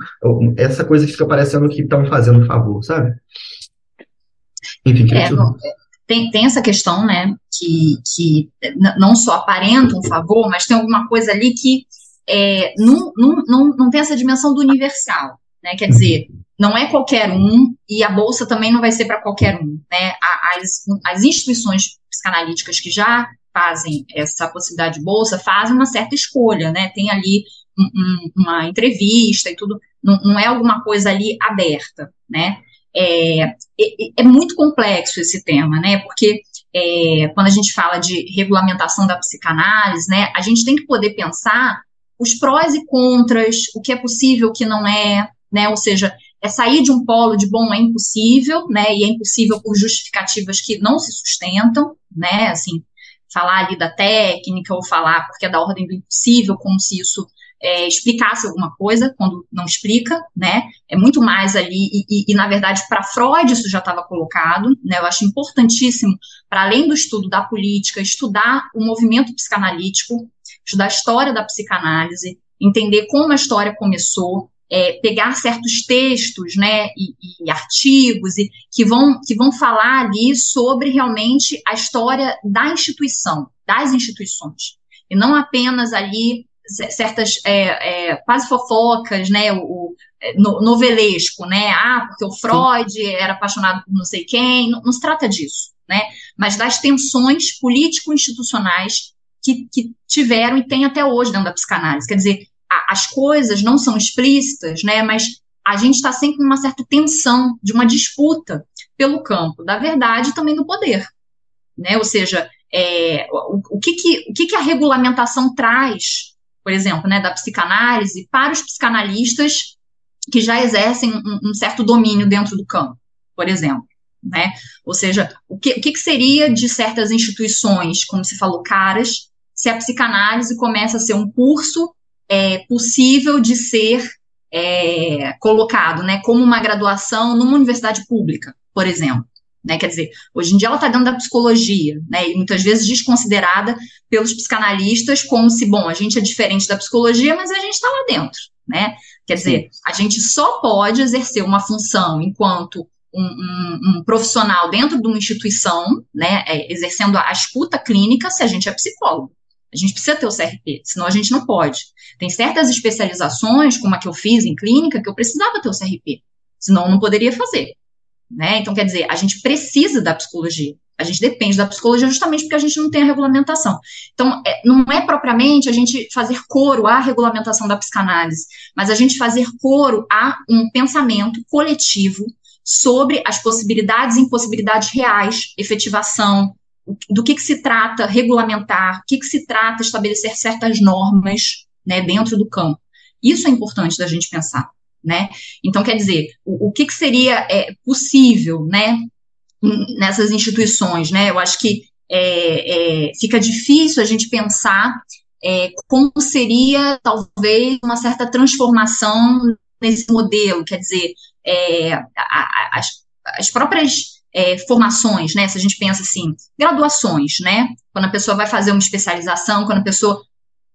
S3: essa coisa que fica parecendo que estão fazendo um favor, sabe?
S4: Enfim, é, bom, tem, tem essa questão, né, que, que não só aparenta um favor, mas tem alguma coisa ali que é, não, não, tem essa dimensão do universal, né? Quer dizer, não é qualquer um e a bolsa também não vai ser para qualquer um, né? As, as instituições psicanalíticas que já fazem essa possibilidade de bolsa fazem uma certa escolha, né? Tem ali um, um, uma entrevista e tudo, não, não, é alguma coisa ali aberta, né? É, é, é muito complexo esse tema, né? Porque é, quando a gente fala de regulamentação da psicanálise, né, a gente tem que poder pensar os prós e contras, o que é possível, o que não é, né? Ou seja, é sair de um polo de bom é impossível, né? E é impossível por justificativas que não se sustentam, né? Assim, falar ali da técnica ou falar porque é da ordem do impossível, como se isso é, explicasse alguma coisa, quando não explica, né? É muito mais ali, e, e, e na verdade, para Freud isso já estava colocado, né? Eu acho importantíssimo, para além do estudo da política, estudar o movimento psicanalítico, estudar a história da psicanálise, entender como a história começou, é, pegar certos textos, né, e, e, artigos e que vão que vão falar ali sobre realmente a história da instituição, das instituições, e não apenas ali certas é, é, quase fofocas, né, o, o é, no, novelesco, né, ah, porque o Freud Sim. era apaixonado por não sei quem, não, não se trata disso, né, mas das tensões político-institucionais que, que tiveram e tem até hoje dentro da psicanálise. Quer dizer, a, as coisas não são explícitas, né, mas a gente está sempre numa certa tensão de uma disputa pelo campo da verdade e também do poder. Né? Ou seja, é, o, o, que, que, o que, que a regulamentação traz, por exemplo, né, da psicanálise para os psicanalistas que já exercem um, um certo domínio dentro do campo, por exemplo. Né? Ou seja, o que, o que seria de certas instituições, como se falou, caras, se a psicanálise começa a ser um curso é, possível de ser é, colocado, né, como uma graduação numa universidade pública, por exemplo. Né, quer dizer, hoje em dia ela está dentro da psicologia, né, e muitas vezes desconsiderada pelos psicanalistas como se, bom, a gente é diferente da psicologia, mas a gente está lá dentro, né? Quer dizer, a gente só pode exercer uma função enquanto um, um, um, profissional dentro de uma instituição, né, é, exercendo a escuta clínica, se a gente é psicólogo. A gente precisa ter o CRP, senão a gente não pode. Tem certas especializações, como a que eu fiz em clínica, que eu precisava ter o CRP, senão eu não poderia fazer. Né? Então, quer dizer, a gente precisa da psicologia. A gente depende da psicologia justamente porque a gente não tem a regulamentação. Então, é, não é propriamente a gente fazer coro à regulamentação da psicanálise, mas a gente fazer coro a um pensamento coletivo sobre as possibilidades e impossibilidades reais, efetivação, do que, que se trata regulamentar, o que, que se trata estabelecer certas normas né, dentro do campo. Isso é importante da gente pensar. né? Então, quer dizer, o, o que, que seria é, possível, né, nessas instituições, né? Eu acho que é, é, fica difícil a gente pensar é, como seria, talvez, uma certa transformação nesse modelo, quer dizer, é, as, as próprias é, formações, né? Se a gente pensa assim, graduações, né? Quando a pessoa vai fazer uma especialização, quando a pessoa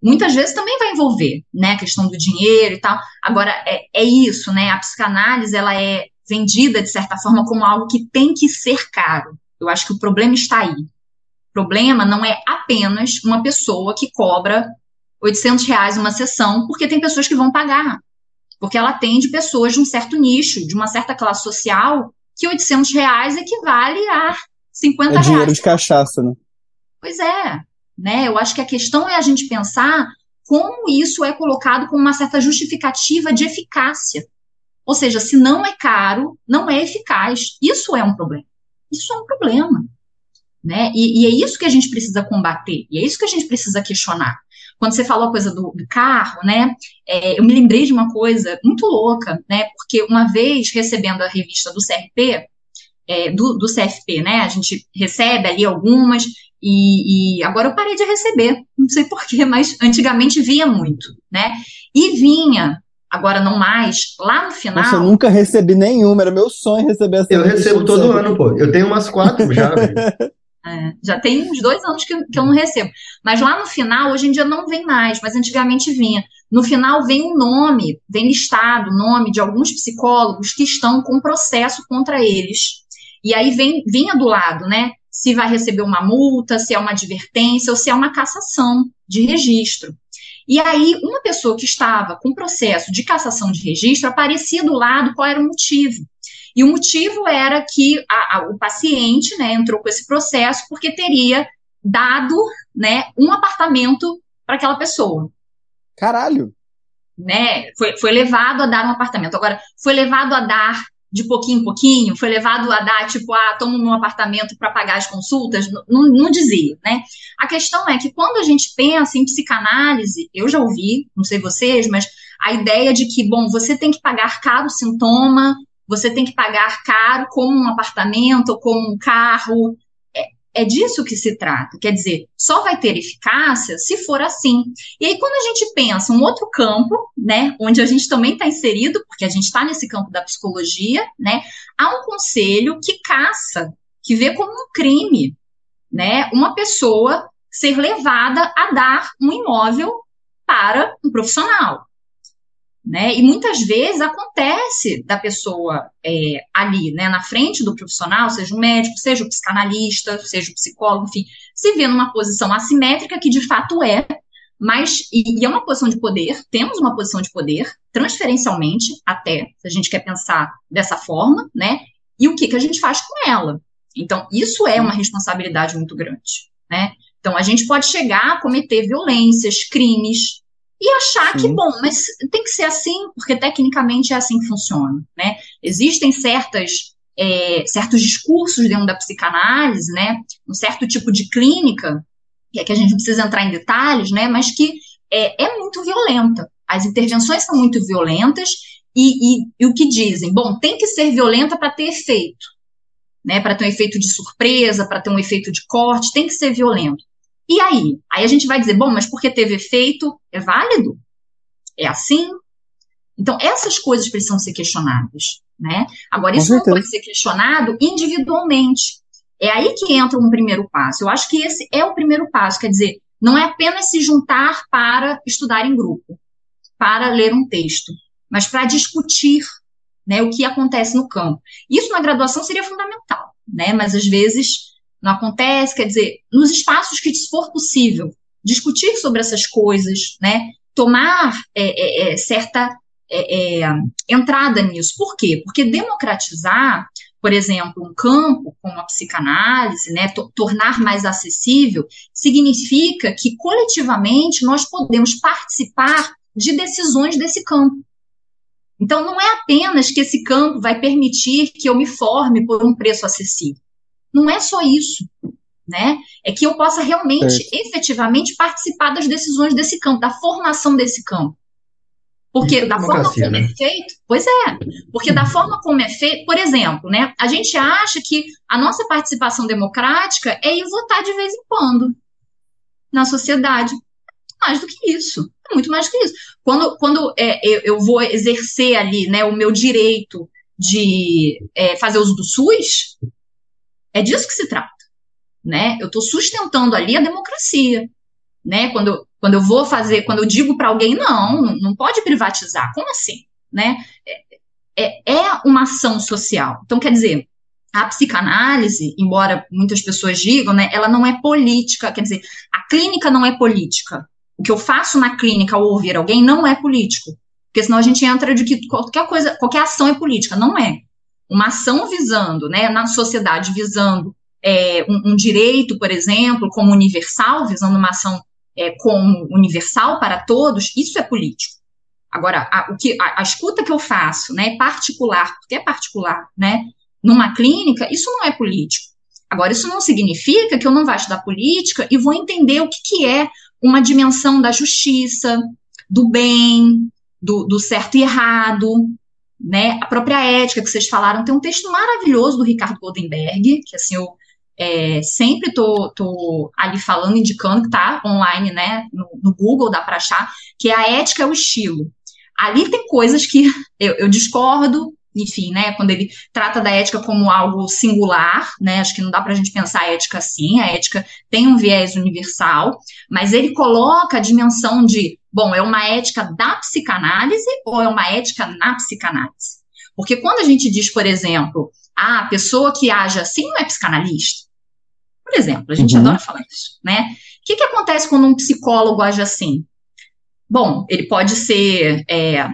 S4: muitas vezes também vai envolver, né? A questão do dinheiro e tal. Agora é, é isso, né? A psicanálise ela é vendida de certa forma como algo que tem que ser caro. Eu acho que o problema está aí. O problema não é apenas uma pessoa que cobra 800 reais uma sessão, porque tem pessoas que vão pagar. Porque ela atende pessoas de um certo nicho, de uma certa classe social, que 800 reais equivale a 50 é reais.
S1: É dinheiro de cachaça, né?
S4: Pois é. Né? Eu acho que a questão é a gente pensar como isso é colocado como uma certa justificativa de eficácia. Ou seja, se não é caro, não é eficaz. Isso é um problema. Isso é um problema. Né? E, e, é isso que a gente precisa combater, e é isso que a gente precisa questionar. Quando você falou a coisa do, do carro, né, é, eu me lembrei de uma coisa muito louca, né, porque uma vez recebendo a revista do CRP, é, do, do, CFP, né, a gente recebe ali algumas, e, e agora eu parei de receber, não sei porquê, mas antigamente via muito, né, e vinha agora não mais, lá no final. Nossa,
S1: eu nunca recebi nenhuma, era meu sonho receber essa
S3: Eu recebo todo ano, pô. Eu tenho umas quatro já, [laughs]
S4: É, já tem uns dois anos que, que eu não recebo. Mas lá no final, hoje em dia não vem mais, mas antigamente vinha. No final vem o um nome, vem listado o nome de alguns psicólogos que estão com processo contra eles. E aí vem, vinha do lado, né? Se vai receber uma multa, se é uma advertência ou se é uma cassação de registro. E aí, uma pessoa que estava com processo de cassação de registro aparecia do lado qual era o motivo. E o motivo era que a, a, o paciente né, entrou com esse processo porque teria dado né, um apartamento para aquela pessoa.
S1: Caralho!
S4: Né, foi, foi levado a dar um apartamento. Agora, foi levado a dar de pouquinho em pouquinho, foi levado a dar, tipo, ah, toma um apartamento para pagar as consultas, não, não dizia, né? A questão é que quando a gente pensa em psicanálise, eu já ouvi, não sei vocês, mas a ideia de que, bom, você tem que pagar caro sintoma, você tem que pagar caro como um apartamento ou como um carro. É, é disso que se trata. Quer dizer, só vai ter eficácia se for assim. E aí, quando a gente pensa um outro campo, né, onde a gente também está inserido, porque a gente está nesse campo da psicologia, né, há um conselho que caça, que vê como um crime, né, uma pessoa ser levada a dar um imóvel para um profissional. Né? E muitas vezes acontece da pessoa é, ali, né, na frente do profissional, seja o médico, seja o psicanalista, seja o psicólogo, enfim, se vê numa posição assimétrica que de fato é, mas e, é uma posição de poder, temos uma posição de poder, transferencialmente, até, se a gente quer pensar dessa forma, né? E o que, que a gente faz com ela? Então, isso é uma responsabilidade muito grande, né? Então, a gente pode chegar a cometer violências, crimes, e achar Sim. que, bom, mas tem que ser assim, porque tecnicamente é assim que funciona, né? Existem certas, é, certos discursos dentro da psicanálise, né? Um certo tipo de clínica, que é que a gente não precisa entrar em detalhes, né? Mas que é, é muito violenta. As intervenções são muito violentas e, e, e o que dizem? Bom, tem que ser violenta para ter efeito, né? Para ter um efeito de surpresa, para ter um efeito de corte, tem que ser violento. E aí? Aí a gente vai dizer, bom, mas porque teve efeito, é válido? É assim? Então, essas coisas precisam ser questionadas, né? Agora, isso não pode ser questionado individualmente. É aí que entra um primeiro passo. Eu acho que esse é o primeiro passo, quer dizer, não é apenas se juntar para estudar em grupo, para ler um texto, mas para discutir né, o que acontece no campo. Isso na graduação seria fundamental, né? Mas às vezes não acontece, quer dizer, nos espaços que for possível, discutir sobre essas coisas, né? Tomar é, é, é certa é, é, entrada nisso. Por quê? Porque democratizar, por exemplo, um campo como a psicanálise, né, tornar mais acessível, significa que coletivamente nós podemos participar de decisões desse campo. Então, não é apenas que esse campo vai permitir que eu me forme por um preço acessível. Não é só isso, né? É que eu possa realmente, efetivamente, participar das decisões desse campo, da formação desse campo. Porque é da forma como né? é feito, pois é, porque da forma como é feito, por exemplo, né, a gente acha que a nossa participação democrática é ir votar de vez em quando na sociedade. Mais do que isso, é muito mais do que isso. Quando, quando é, eu, eu, vou exercer ali né, o meu direito de é, fazer uso do SUS, é disso que se trata. Né? Eu estou sustentando ali a democracia. Né? Quando, quando eu vou fazer, quando eu digo para alguém, não, não pode privatizar. Como assim? Né? É, é, é uma ação social. Então, quer dizer, a psicanálise, embora muitas pessoas digam, né, ela não é política, quer dizer, a clínica não é política. O que eu faço na clínica ao ouvir alguém não é político. Porque senão a gente entra de que qualquer coisa, qualquer ação é política. Não é. Uma ação visando, né, na sociedade, visando é, um, um, direito, por exemplo, como universal, visando uma ação é, como universal para todos, isso é político. Agora, a, o que, a, a, escuta que eu faço, né, particular, porque é particular, né, numa clínica, isso não é político. Agora, isso não significa que eu não vá estudar política e vou entender o que, que é uma dimensão da justiça, do bem, do, do certo e errado, né, a própria ética que vocês falaram. Tem um texto maravilhoso do Ricardo Goldenberg, que assim, eu é, sempre tô, tô, ali falando, indicando que tá online, né? No, no Google dá para achar, que é a ética é o estilo. Ali tem coisas que [laughs] eu, eu, discordo, enfim, né? Quando ele trata da ética como algo singular, né? Acho que não dá para a gente pensar a ética assim. A ética tem um viés universal, mas ele coloca a dimensão de, bom, é uma ética da psicanálise ou é uma ética na psicanálise? Porque quando a gente diz, por exemplo, ah, a pessoa que age assim não é psicanalista, por exemplo, a gente uhum. adora falar isso, né? O que, que acontece quando um psicólogo age assim? Bom, ele pode ser é,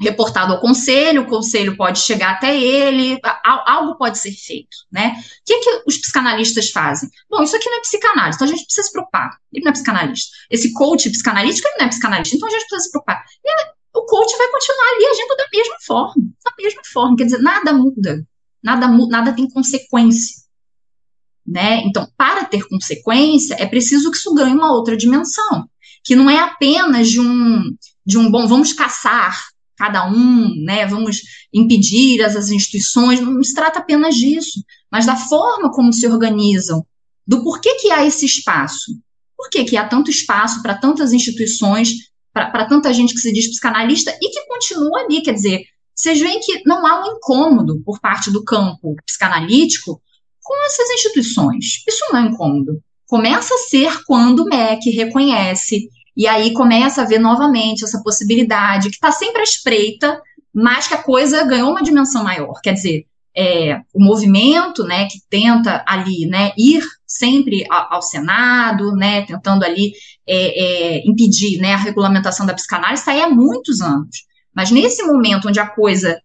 S4: reportado ao conselho, o conselho pode chegar até ele, algo pode ser feito, né? O que, que os psicanalistas fazem? Bom, isso aqui não é psicanálise, então a gente precisa se preocupar. Ele não é psicanalista. Esse coach psicanalítico, ele não é psicanalista, então a gente precisa se preocupar. E o coach vai continuar ali agindo da mesma forma, da mesma forma, quer dizer, nada muda, nada, nada tem consequência. Né? Então, para ter consequência, é preciso que isso ganhe uma outra dimensão, que não é apenas de um, de um bom, vamos caçar cada um, né, vamos impedir as, as instituições, não se trata apenas disso, mas da forma como se organizam, do porquê que há esse espaço, por que, que há tanto espaço para tantas instituições, para tanta gente que se diz psicanalista e que continua ali, quer dizer, vocês veem que não há um incômodo por parte do campo psicanalítico com essas instituições. Isso não é incômodo. Começa a ser quando o MEC reconhece, e aí começa a ver novamente essa possibilidade, que está sempre à espreita, mas que a coisa ganhou uma dimensão maior. Quer dizer, é, o movimento né, que tenta ali né, ir sempre ao, ao Senado, né, tentando ali é, é, impedir né, a regulamentação da psicanálise, está aí há muitos anos. Mas nesse momento onde a coisa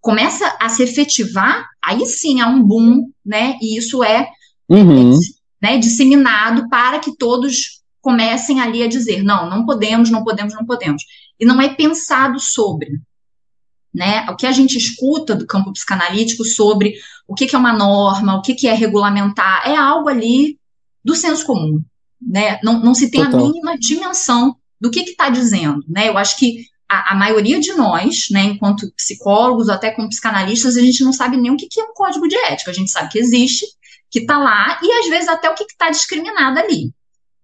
S4: começa a se efetivar, aí sim há um boom, né? E isso é uhum. né, disseminado para que todos comecem ali a dizer, não, não podemos, não podemos, não podemos. E não é pensado sobre. Né? O que a gente escuta do campo psicanalítico sobre o que, que é uma norma, o que, que é regulamentar, é algo ali do senso comum. Né? Não, não se tem Total. a mínima dimensão do que está dizendo. Né? Eu acho que a, a, maioria de nós, né, enquanto psicólogos, até como psicanalistas, a gente não sabe nem o que, que é um código de ética. A gente sabe que existe, que está lá, e às vezes até o que está discriminado ali.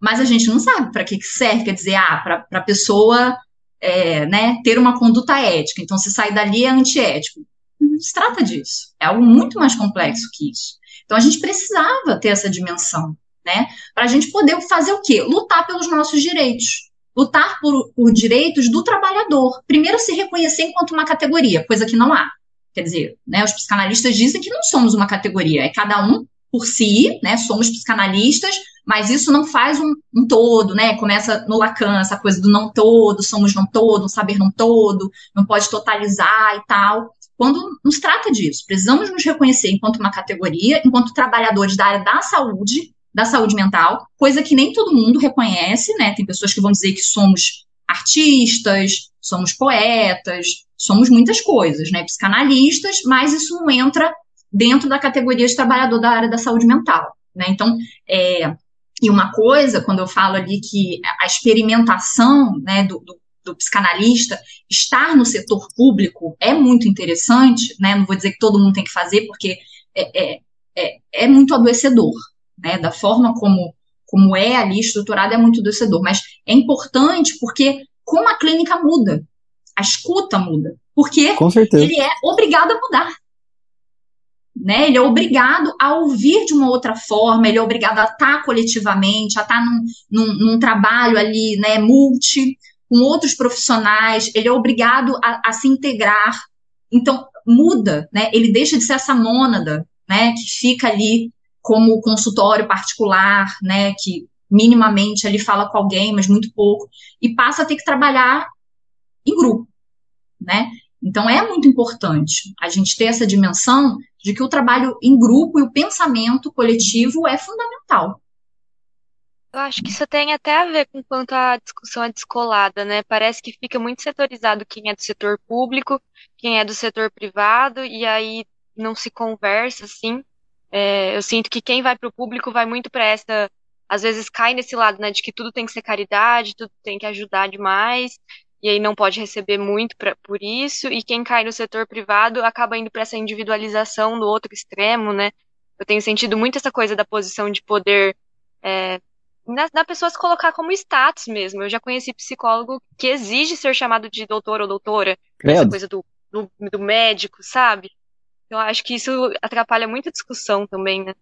S4: Mas a gente não sabe para que, serve, quer dizer, ah, para a pessoa é, né, ter uma conduta ética. Então, se sair dali é antiético. Não se trata disso. É algo muito mais complexo que isso. Então, a gente precisava ter essa dimensão, né? Para a gente poder fazer o quê? Lutar pelos nossos direitos lutar por, por direitos do trabalhador. Primeiro, se reconhecer enquanto uma categoria, coisa que não há. Quer dizer, né, os psicanalistas dizem que não somos uma categoria, é cada um por si, né, somos psicanalistas, mas isso não faz um, um, todo, né? Começa no Lacan, essa coisa do não todo, somos não todo, um saber não todo, não pode totalizar e tal. Quando nos trata disso, precisamos nos reconhecer enquanto uma categoria, enquanto trabalhadores da área da saúde, da saúde mental, coisa que nem todo mundo reconhece, né? Tem pessoas que vão dizer que somos artistas, somos poetas, somos muitas coisas, né? Psicanalistas, mas isso não entra dentro da categoria de trabalhador da área da saúde mental, né? Então, é, e uma coisa, quando eu falo ali que a experimentação, né, do, do do psicanalista, estar no setor público é muito interessante, né? Não vou dizer que todo mundo tem que fazer, porque é, é, é, é muito adoecedor, né? Da forma como, como é ali estruturado, é muito adoecedor. Mas é importante porque como a clínica muda, a escuta muda, porque ele é obrigado a mudar. Né? Ele é obrigado a ouvir de uma outra forma, ele é obrigado a estar coletivamente, a estar num, num, num trabalho ali, né, multi, com outros profissionais, ele é obrigado a, a, se integrar. Então, muda, né? Ele deixa de ser essa mônada, né, que fica ali como consultório particular, né, que minimamente ali fala com alguém, mas muito pouco, e passa a ter que trabalhar em grupo, né? Então é muito importante a gente ter essa dimensão de que o trabalho em grupo e o pensamento coletivo é fundamental.
S5: Eu acho que isso tem até a ver com quanto a discussão é descolada, né? Parece que fica muito setorizado quem é do setor público, quem é do setor privado, e aí não se conversa, assim. É, eu sinto que quem vai para o público vai muito para essa, às vezes cai nesse lado, né, de que tudo tem que ser caridade, tudo tem que ajudar demais, e aí não pode receber muito pra, por isso, e quem cai no setor privado acaba indo para essa individualização do outro extremo, né? Eu tenho sentido muito essa coisa da posição de poder é, na, na pessoa se colocar como status mesmo. Eu já conheci psicólogo que exige ser chamado de doutor ou doutora, essa coisa do, do, do médico, sabe? Eu acho que isso atrapalha muito a discussão também, né?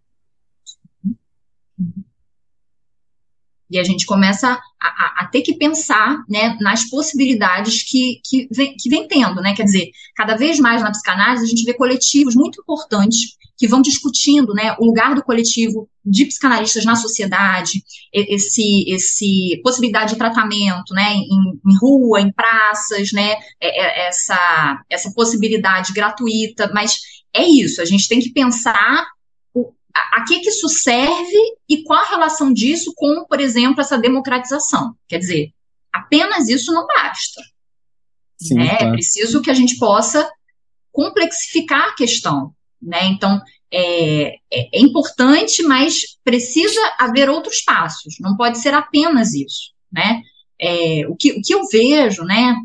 S4: E a gente começa a, a, a, ter que pensar né, nas possibilidades que, que, vem, que vem tendo, né? Quer dizer, cada vez mais na psicanálise a gente vê coletivos muito importantes que vão discutindo né, o lugar do coletivo de psicanalistas na sociedade, esse, esse possibilidade de tratamento né, em, em rua, em praças, né, é, é, essa, essa possibilidade gratuita, mas é isso, a gente tem que pensar a, que, que isso serve e qual a relação disso com, por exemplo, essa democratização. Quer dizer, apenas isso não basta. Sim, né? É preciso que a gente possa complexificar a questão. Né? Então, é, é, é, importante, mas precisa haver outros passos, não pode ser apenas isso. Né? É, o, que, o que eu vejo, né,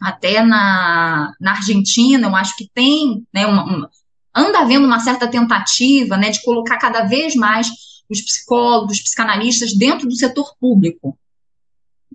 S4: até na, na Argentina, eu acho que tem né, uma, uma, anda havendo uma certa tentativa né, de colocar cada vez mais os psicólogos, os psicanalistas dentro do setor público.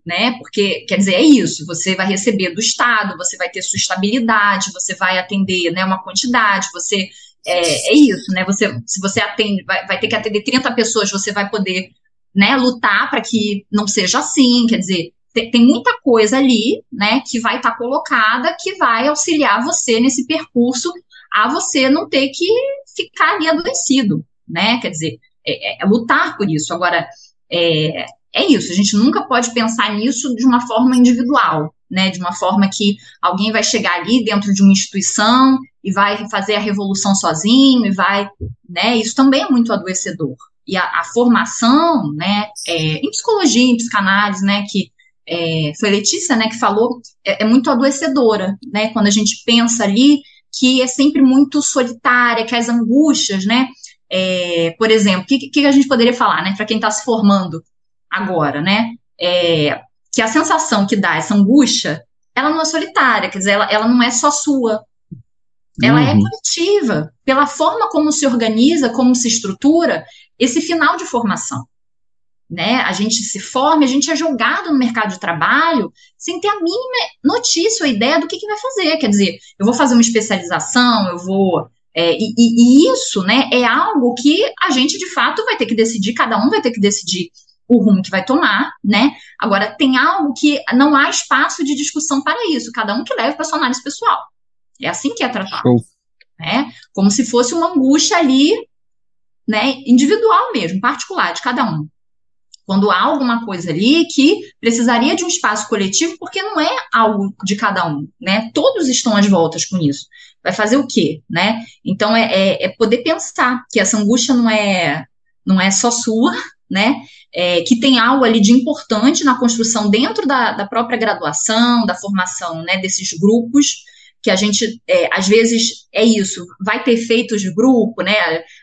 S4: Né? Porque, quer dizer, é isso, você vai receber do Estado, você vai ter sua estabilidade, você vai atender né, uma quantidade, você. É, é isso, né? Você, se você atende, vai, vai ter que atender 30 pessoas, você vai poder né, lutar para que não seja assim, quer dizer, tem, tem, muita coisa ali, né, que vai estar tá colocada, que vai auxiliar você nesse percurso a você não ter que ficar ali adoecido, né? Quer dizer, é, é, é lutar por isso. Agora, é, é isso, a gente nunca pode pensar nisso de uma forma individual, né? De uma forma que alguém vai chegar ali dentro de uma instituição e vai fazer a revolução sozinho e vai, né? Isso também é muito adoecedor. E a, a formação, né? É, em psicologia, em psicanálise, né? Que é, foi Letícia, né? Que falou, é, é muito adoecedora, né? Quando a gente pensa ali que é sempre muito solitária, que as angústias, né? É, por exemplo, o que, que, a gente poderia falar, né, para quem está se formando agora, né? É, que a sensação que dá essa angústia, ela não é solitária, quer dizer, ela, ela não é só sua. Ela é uhum. é coletiva, pela forma como se organiza, como se estrutura esse final de formação né? A gente se forma, a gente é jogado no mercado de trabalho sem ter a mínima notícia ou ideia do que, que vai fazer. Quer dizer, eu vou fazer uma especialização, eu vou. É, e, e, isso, né, é algo que a gente de fato vai ter que decidir, cada um vai ter que decidir o rumo que vai tomar, né? Agora, tem algo que não há espaço de discussão para isso, cada um que leva para sua análise pessoal. É assim que é tratado. Né? Como se fosse uma angústia ali, né, individual mesmo, particular de cada um quando há alguma coisa ali que precisaria de um espaço coletivo, porque não é algo de cada um, né? Todos estão às voltas com isso. Vai fazer o quê, né? Então é, é, é poder pensar que essa angústia não é não é só sua, né? É, que tem algo ali de importante na construção dentro da, da própria graduação, da formação, né? Desses grupos que a gente, é, às vezes, é isso, vai ter feitos de grupo, né?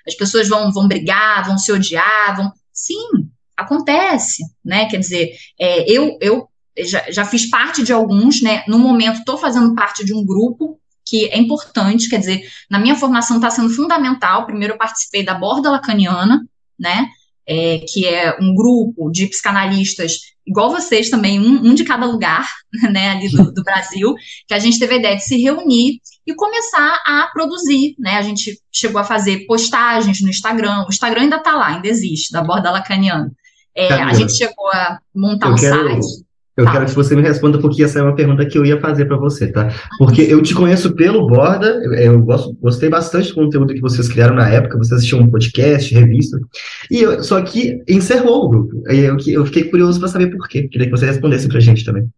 S4: As pessoas vão, vão brigar, vão se odiar, vão. Sim, acontece, né? Quer dizer, é, eu, eu já, já fiz parte de alguns, né? No momento, estou fazendo parte de um grupo que é importante, quer dizer, na minha formação está sendo fundamental. Primeiro, eu participei da borda lacaniana, né? É, que é um grupo de psicanalistas, igual vocês também, um, um de cada lugar, [laughs] né, ali do, do, Brasil, que a gente teve a ideia de se reunir e começar a produzir, né, a gente chegou a fazer postagens no Instagram, o Instagram ainda está lá, ainda existe, da Borda Lacaniana, é, a gente chegou a montar eu um quero, site,
S3: eu tá. quero que você me responda, porque essa é uma pergunta que eu ia fazer para você, tá? Porque eu te conheço pelo Borda, eu gosto, gostei bastante do conteúdo que vocês criaram na época, vocês assistiam um podcast, revista, e eu, só que encerrou o grupo. Eu, eu fiquei curioso para saber por quê. Queria que você respondesse para a gente também.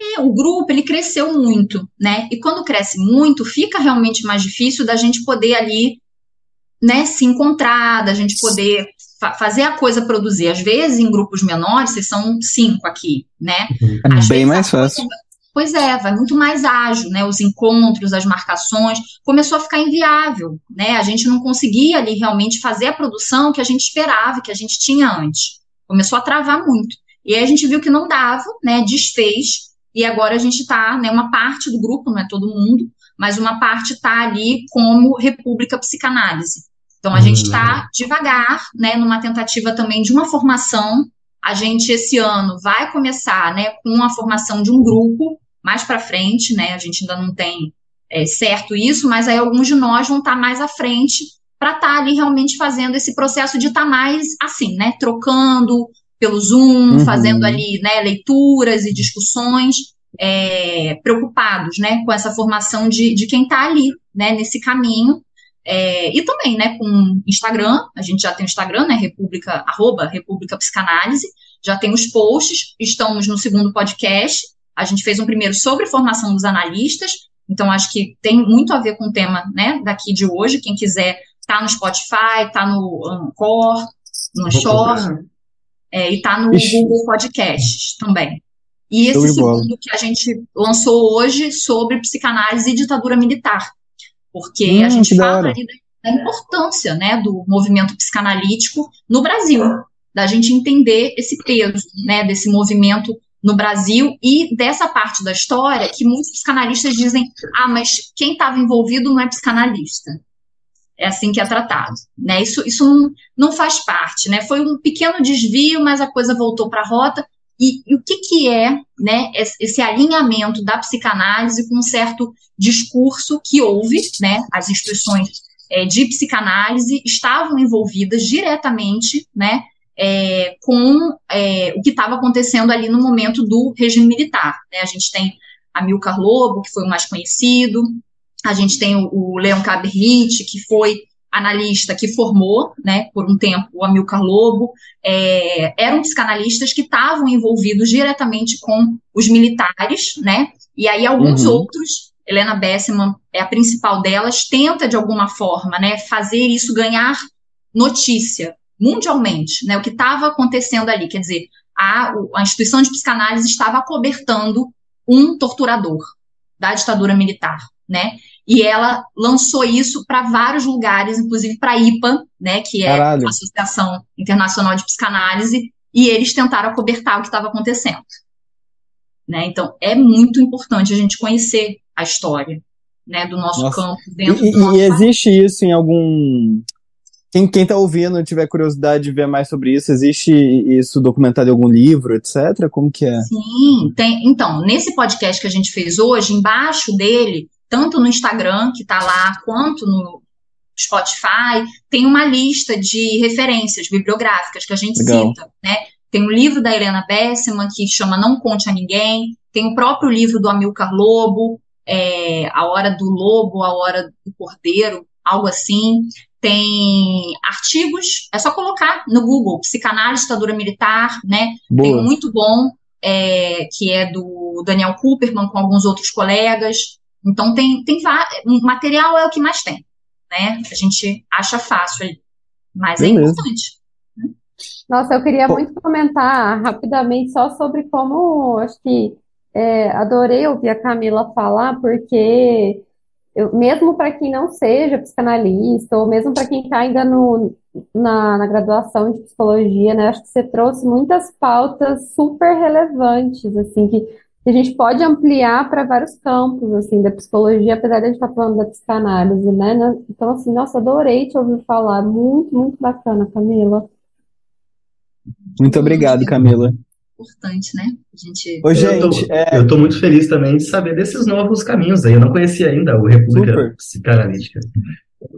S4: É, o grupo ele cresceu muito, né? E quando cresce muito, fica realmente mais difícil da gente poder ali, né, se encontrar, da gente poder fa fazer a coisa produzir. Às vezes, em grupos menores, vocês são cinco aqui, né?
S1: É Às bem mais fácil.
S4: Coisa, pois é, vai muito mais ágil, né? Os encontros, as marcações, começou a ficar inviável, né? A gente não conseguia ali realmente fazer a produção que a gente esperava, que a gente tinha antes. Começou a travar muito. E aí a gente viu que não dava, né? Desfez. E agora a gente está, né? Uma parte do grupo, não é todo mundo, mas uma parte está ali como República Psicanálise. Então, a gente está uhum. devagar, né, numa tentativa também de uma formação. A gente, esse ano, vai começar, né, com a formação de um grupo, mais para frente, né, a gente ainda não tem é, certo isso, mas aí alguns de nós vão estar tá mais à frente para estar tá ali realmente fazendo esse processo de estar tá mais assim, né, trocando pelo Zoom, uhum. fazendo ali, né, leituras e discussões, é, preocupados, né, com essa formação de, de quem está ali, né, nesse caminho, é, e também, né, com Instagram, a gente já tem o Instagram, né, República, arroba República Psicanálise, já tem os posts, estamos no segundo podcast, a gente fez um primeiro sobre formação dos analistas, então acho que tem muito a ver com o tema, né, daqui de hoje, quem quiser tá no Spotify, tá no Anchor, no Shore, é, e tá no Ixi. Google Podcasts também. E esse segundo que a gente lançou hoje sobre psicanálise e ditadura militar, porque hum, a gente fala ali da, importância né, do movimento psicanalítico no Brasil, da gente entender esse peso né, desse movimento no Brasil e dessa parte da história que muitos psicanalistas dizem: ah, mas quem estava envolvido não é psicanalista. É assim que é tratado. Né? Isso, isso não, não faz parte. Né? Foi um pequeno desvio, mas a coisa voltou para a rota. E, e, o que, que é né, esse alinhamento da psicanálise com um certo discurso que houve, né, as instituições é, de psicanálise estavam envolvidas diretamente né, é, com é, o que estava acontecendo ali no momento do regime militar. Né? A gente tem a Milcar Lobo, que foi o mais conhecido, a gente tem o, o Leon Cabrit, que foi analista que formou, né, por um tempo, o Amilcar Lobo, é, eram psicanalistas que estavam envolvidos diretamente com os militares, né, e aí alguns uhum. outros, Helena Bessman é a principal delas, tenta de alguma forma, né, fazer isso ganhar notícia mundialmente, né, o que estava acontecendo ali, quer dizer, a, a instituição de psicanálise estava acobertando um torturador da ditadura militar, né, e ela lançou isso para vários lugares, inclusive para a IPA, né, que é Caralho. a Associação Internacional de Psicanálise, e eles tentaram acobertar o que estava acontecendo. Né? Então, é muito importante a gente conhecer a história né, do nosso Nossa. campo dentro
S1: e,
S4: do nosso
S1: E existe isso em algum quem, quem tá ouvindo tiver curiosidade de ver mais sobre isso, existe isso documentado em algum livro, etc? Como que é?
S4: Sim, tem. Então, nesse podcast que a gente fez hoje, embaixo dele tanto no Instagram, que está lá, quanto no Spotify, tem uma lista de referências bibliográficas que a gente Legal. cita, né? Tem o um livro da Helena Bessman, que chama Não Conte a Ninguém, tem o próprio livro do Amilcar Lobo, é, A Hora do Lobo, A Hora do Cordeiro, algo assim. Tem artigos, é só colocar no Google, Psicanálise, Ditadura Militar, né? Boa. Tem um muito bom, é, que é do Daniel Cooperman, com alguns outros colegas. Então, tem, tem material é o que mais tem, né? A gente acha fácil ali, mas é importante.
S2: Né? Nossa, eu queria muito comentar rapidamente só sobre como, acho que é, adorei ouvir a Camila falar, porque eu, mesmo para quem não seja psicanalista, ou mesmo para quem está ainda no, na, na graduação de psicologia, né? Acho que você trouxe muitas pautas super relevantes, assim, que a gente pode ampliar para vários campos, assim, da psicologia, apesar de a gente estar tá falando da psicanálise, né? Então, assim, nossa, adorei te ouvir falar. Muito, muito bacana, Camila.
S1: Muito obrigado, Camila.
S4: Importante, né? A gente...
S1: Ô, gente,
S3: eu tô, é... muito feliz também de saber desses novos caminhos aí. Eu não conhecia ainda o República Super. Psicanalítica.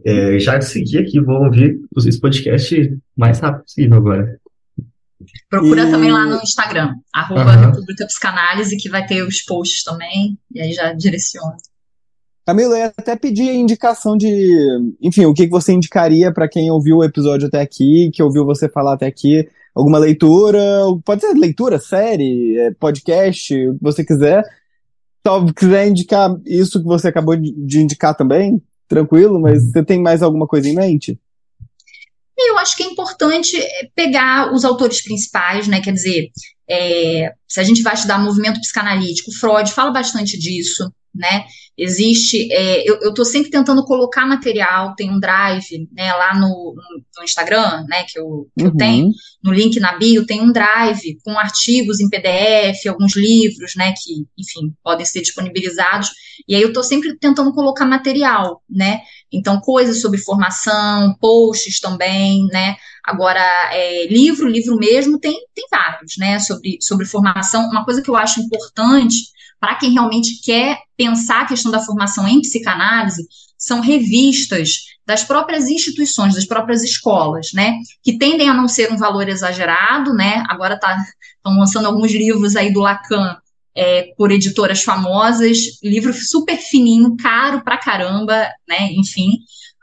S3: É, já segui aqui, vou ouvir esse podcast mais rápido possível agora.
S4: Procura e... também lá no Instagram, arroba uhum. República Psicanálise, que vai ter os posts também, e aí já direciona.
S1: Camila, eu até pedi a indicação de, enfim, o que você indicaria para quem ouviu o episódio até aqui, que ouviu você falar até aqui, alguma leitura, pode ser leitura, série, é, podcast, o que você quiser. Se quiser indicar isso que você acabou de indicar também, tranquilo, mas você tem mais alguma coisa em mente?
S4: Eu acho que é importante é, pegar os autores principais, né? Quer dizer, é, se a gente vai estudar movimento psicanalítico, Freud fala bastante disso, né? Existe, é, eu estou sempre tentando colocar material, tem um drive, né, lá no, no Instagram, né, que eu, que uhum. eu tenho, no link na bio, tem um drive com artigos em PDF, alguns livros, né, que, enfim, podem ser disponibilizados, e aí eu estou sempre tentando colocar material, né, então, coisas sobre formação, posts também, né? Agora, é, livro, livro mesmo, tem, tem vários, né? Sobre, sobre formação. Uma coisa que eu acho importante para quem realmente quer pensar a questão da formação em psicanálise são revistas das próprias instituições, das próprias escolas, né? Que tendem a não ser um valor exagerado, né? Agora tá, estão lançando alguns livros aí do Lacan é, por editoras famosas, livro super fininho, caro pra caramba, né? Enfim.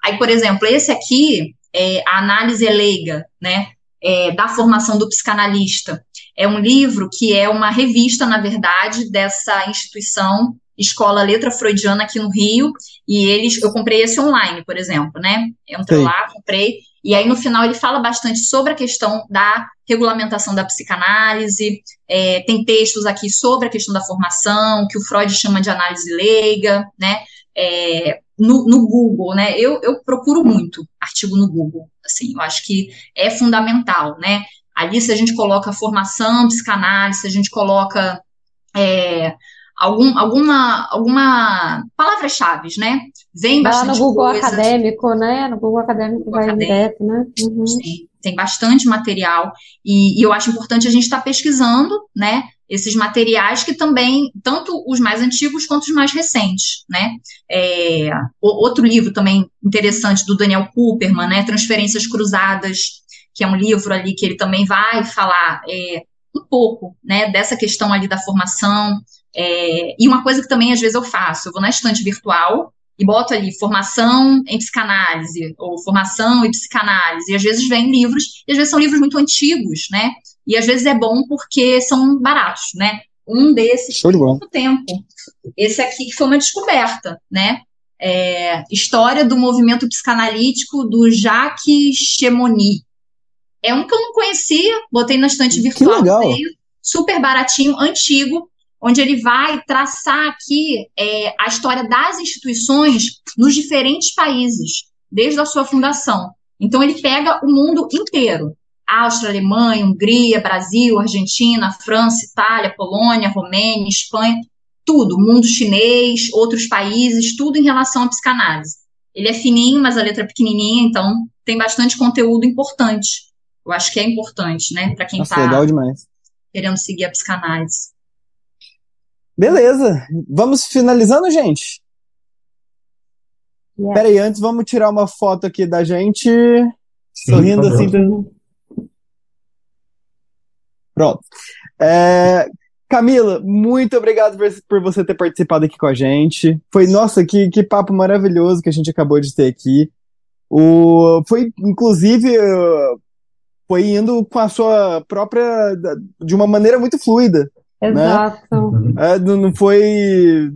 S4: Aí, por exemplo, esse aqui, é, a análise é leiga, né? É, da formação do psicanalista. É um livro que é uma revista, na verdade, dessa instituição Escola Letra Freudiana aqui no Rio, e eles, eu comprei esse online, por exemplo, né? Entrei lá, comprei, e aí, no final, ele fala bastante sobre a questão da regulamentação da psicanálise, é, tem textos aqui sobre a questão da formação, que o Freud chama de análise leiga, né? É, no, no, Google, né? Eu, eu procuro muito artigo no Google, assim, eu acho que é fundamental, né? Ali, se a gente coloca formação, psicanálise, se a gente coloca é, algum, alguma, alguma palavras-chave, né? Vem bastante
S2: Lá no Google coisa. Acadêmico, né? No Google Acadêmico Google vai Acadêmico. direto, né? Uhum.
S4: Sim, tem bastante material e, e eu acho importante a gente estar tá pesquisando, né? Esses materiais que também, tanto os mais antigos quanto os mais recentes, né? É, outro livro também interessante do Daniel Cooperman, né? Transferências Cruzadas, que é um livro ali que ele também vai falar é, um pouco, né? Dessa questão ali da formação, é, e uma coisa que também às vezes eu faço, eu vou na estante virtual e boto ali formação em psicanálise, ou formação em psicanálise, e às vezes vem livros, e às vezes são livros muito antigos, né? E às vezes é bom porque são baratos, né? Um desses
S1: foi
S4: muito tempo. Esse aqui foi uma descoberta, né? É, História do movimento psicanalítico do Jacques Chemoni. É um que eu não conhecia, botei na estante virtual, super baratinho, antigo, onde ele vai traçar aqui é, a história das instituições nos diferentes países, desde a sua fundação. Então, ele pega o mundo inteiro. Áustria, Alemanha, Hungria, Brasil, Argentina, França, Itália, Polônia, Romênia, Espanha, tudo, mundo chinês, outros países, tudo em relação à psicanálise. Ele é fininho, mas a letra é pequenininha, então tem bastante conteúdo importante. Eu acho que é importante, né, para quem está querendo seguir a psicanálise.
S1: Beleza, vamos finalizando, gente? Yeah. Peraí, antes vamos tirar uma foto aqui da gente Sim, sorrindo assim. Pronto. É, Camila, muito obrigado por, por, você ter participado aqui com a gente. Foi, nossa, que, que papo maravilhoso que a gente acabou de ter aqui. O, foi, inclusive, foi indo com a sua própria. de uma maneira muito fluida.
S2: Exato.
S1: Né? É, não foi.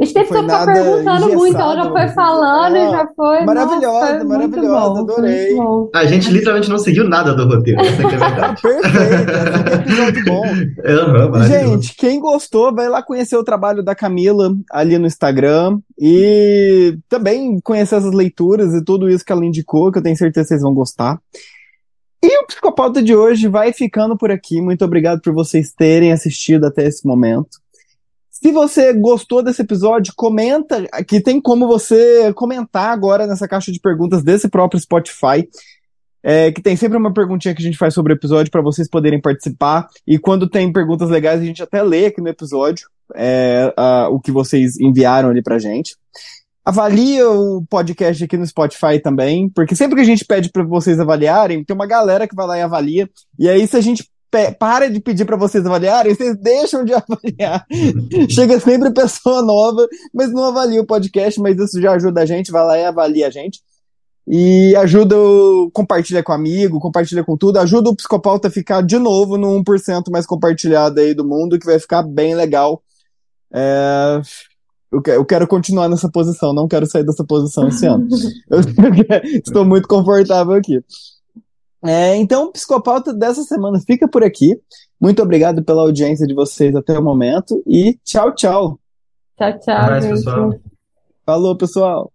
S2: A gente teve que ficar perguntando muito, ela já foi falando e já foi.
S1: Maravilhosa, nossa, maravilhosa, bom, adorei.
S3: A gente literalmente não seguiu nada do roteiro. Essa aqui é verdade. [laughs]
S1: Perfeito, esse é bom. [laughs]
S3: Uhum,
S1: gente, quem gostou, vai lá conhecer o trabalho da Camila ali no Instagram e também conhecer essas leituras e tudo isso que ela indicou, que eu tenho certeza que vocês vão gostar. E o Psicopauta de hoje vai ficando por aqui. Muito obrigado por vocês terem assistido até esse momento. Se você gostou desse episódio, comenta, que tem como você comentar agora nessa caixa de perguntas desse próprio Spotify. É, que tem sempre uma perguntinha que a gente faz sobre o episódio para vocês poderem participar. E quando tem perguntas legais, a gente até lê aqui no episódio é, o que vocês enviaram ali pra gente. Avalia o podcast aqui no Spotify também, porque sempre que a gente pede para vocês avaliarem, tem uma galera que vai lá e avalia. E aí, se a gente para de pedir para vocês avaliarem, vocês deixam de [laughs] avaliar. Chega sempre pessoa nova, mas não avalia o podcast, mas isso já ajuda a gente, vai lá e avalia a gente. E ajuda, o, compartilha com amigo, compartilha com tudo, ajuda o Psicopauta a ficar de novo no 1% mais compartilhado aí do mundo, que vai ficar bem legal. É, eu quero continuar nessa posição, não quero sair dessa posição esse ano. [laughs] Eu [laughs] estou muito confortável aqui. É, então, o Psicopauta dessa semana fica por aqui. Muito obrigado pela audiência de vocês até o momento e tchau, tchau.
S2: Tchau, tchau.
S3: Mais, pessoal.
S1: Falou, pessoal.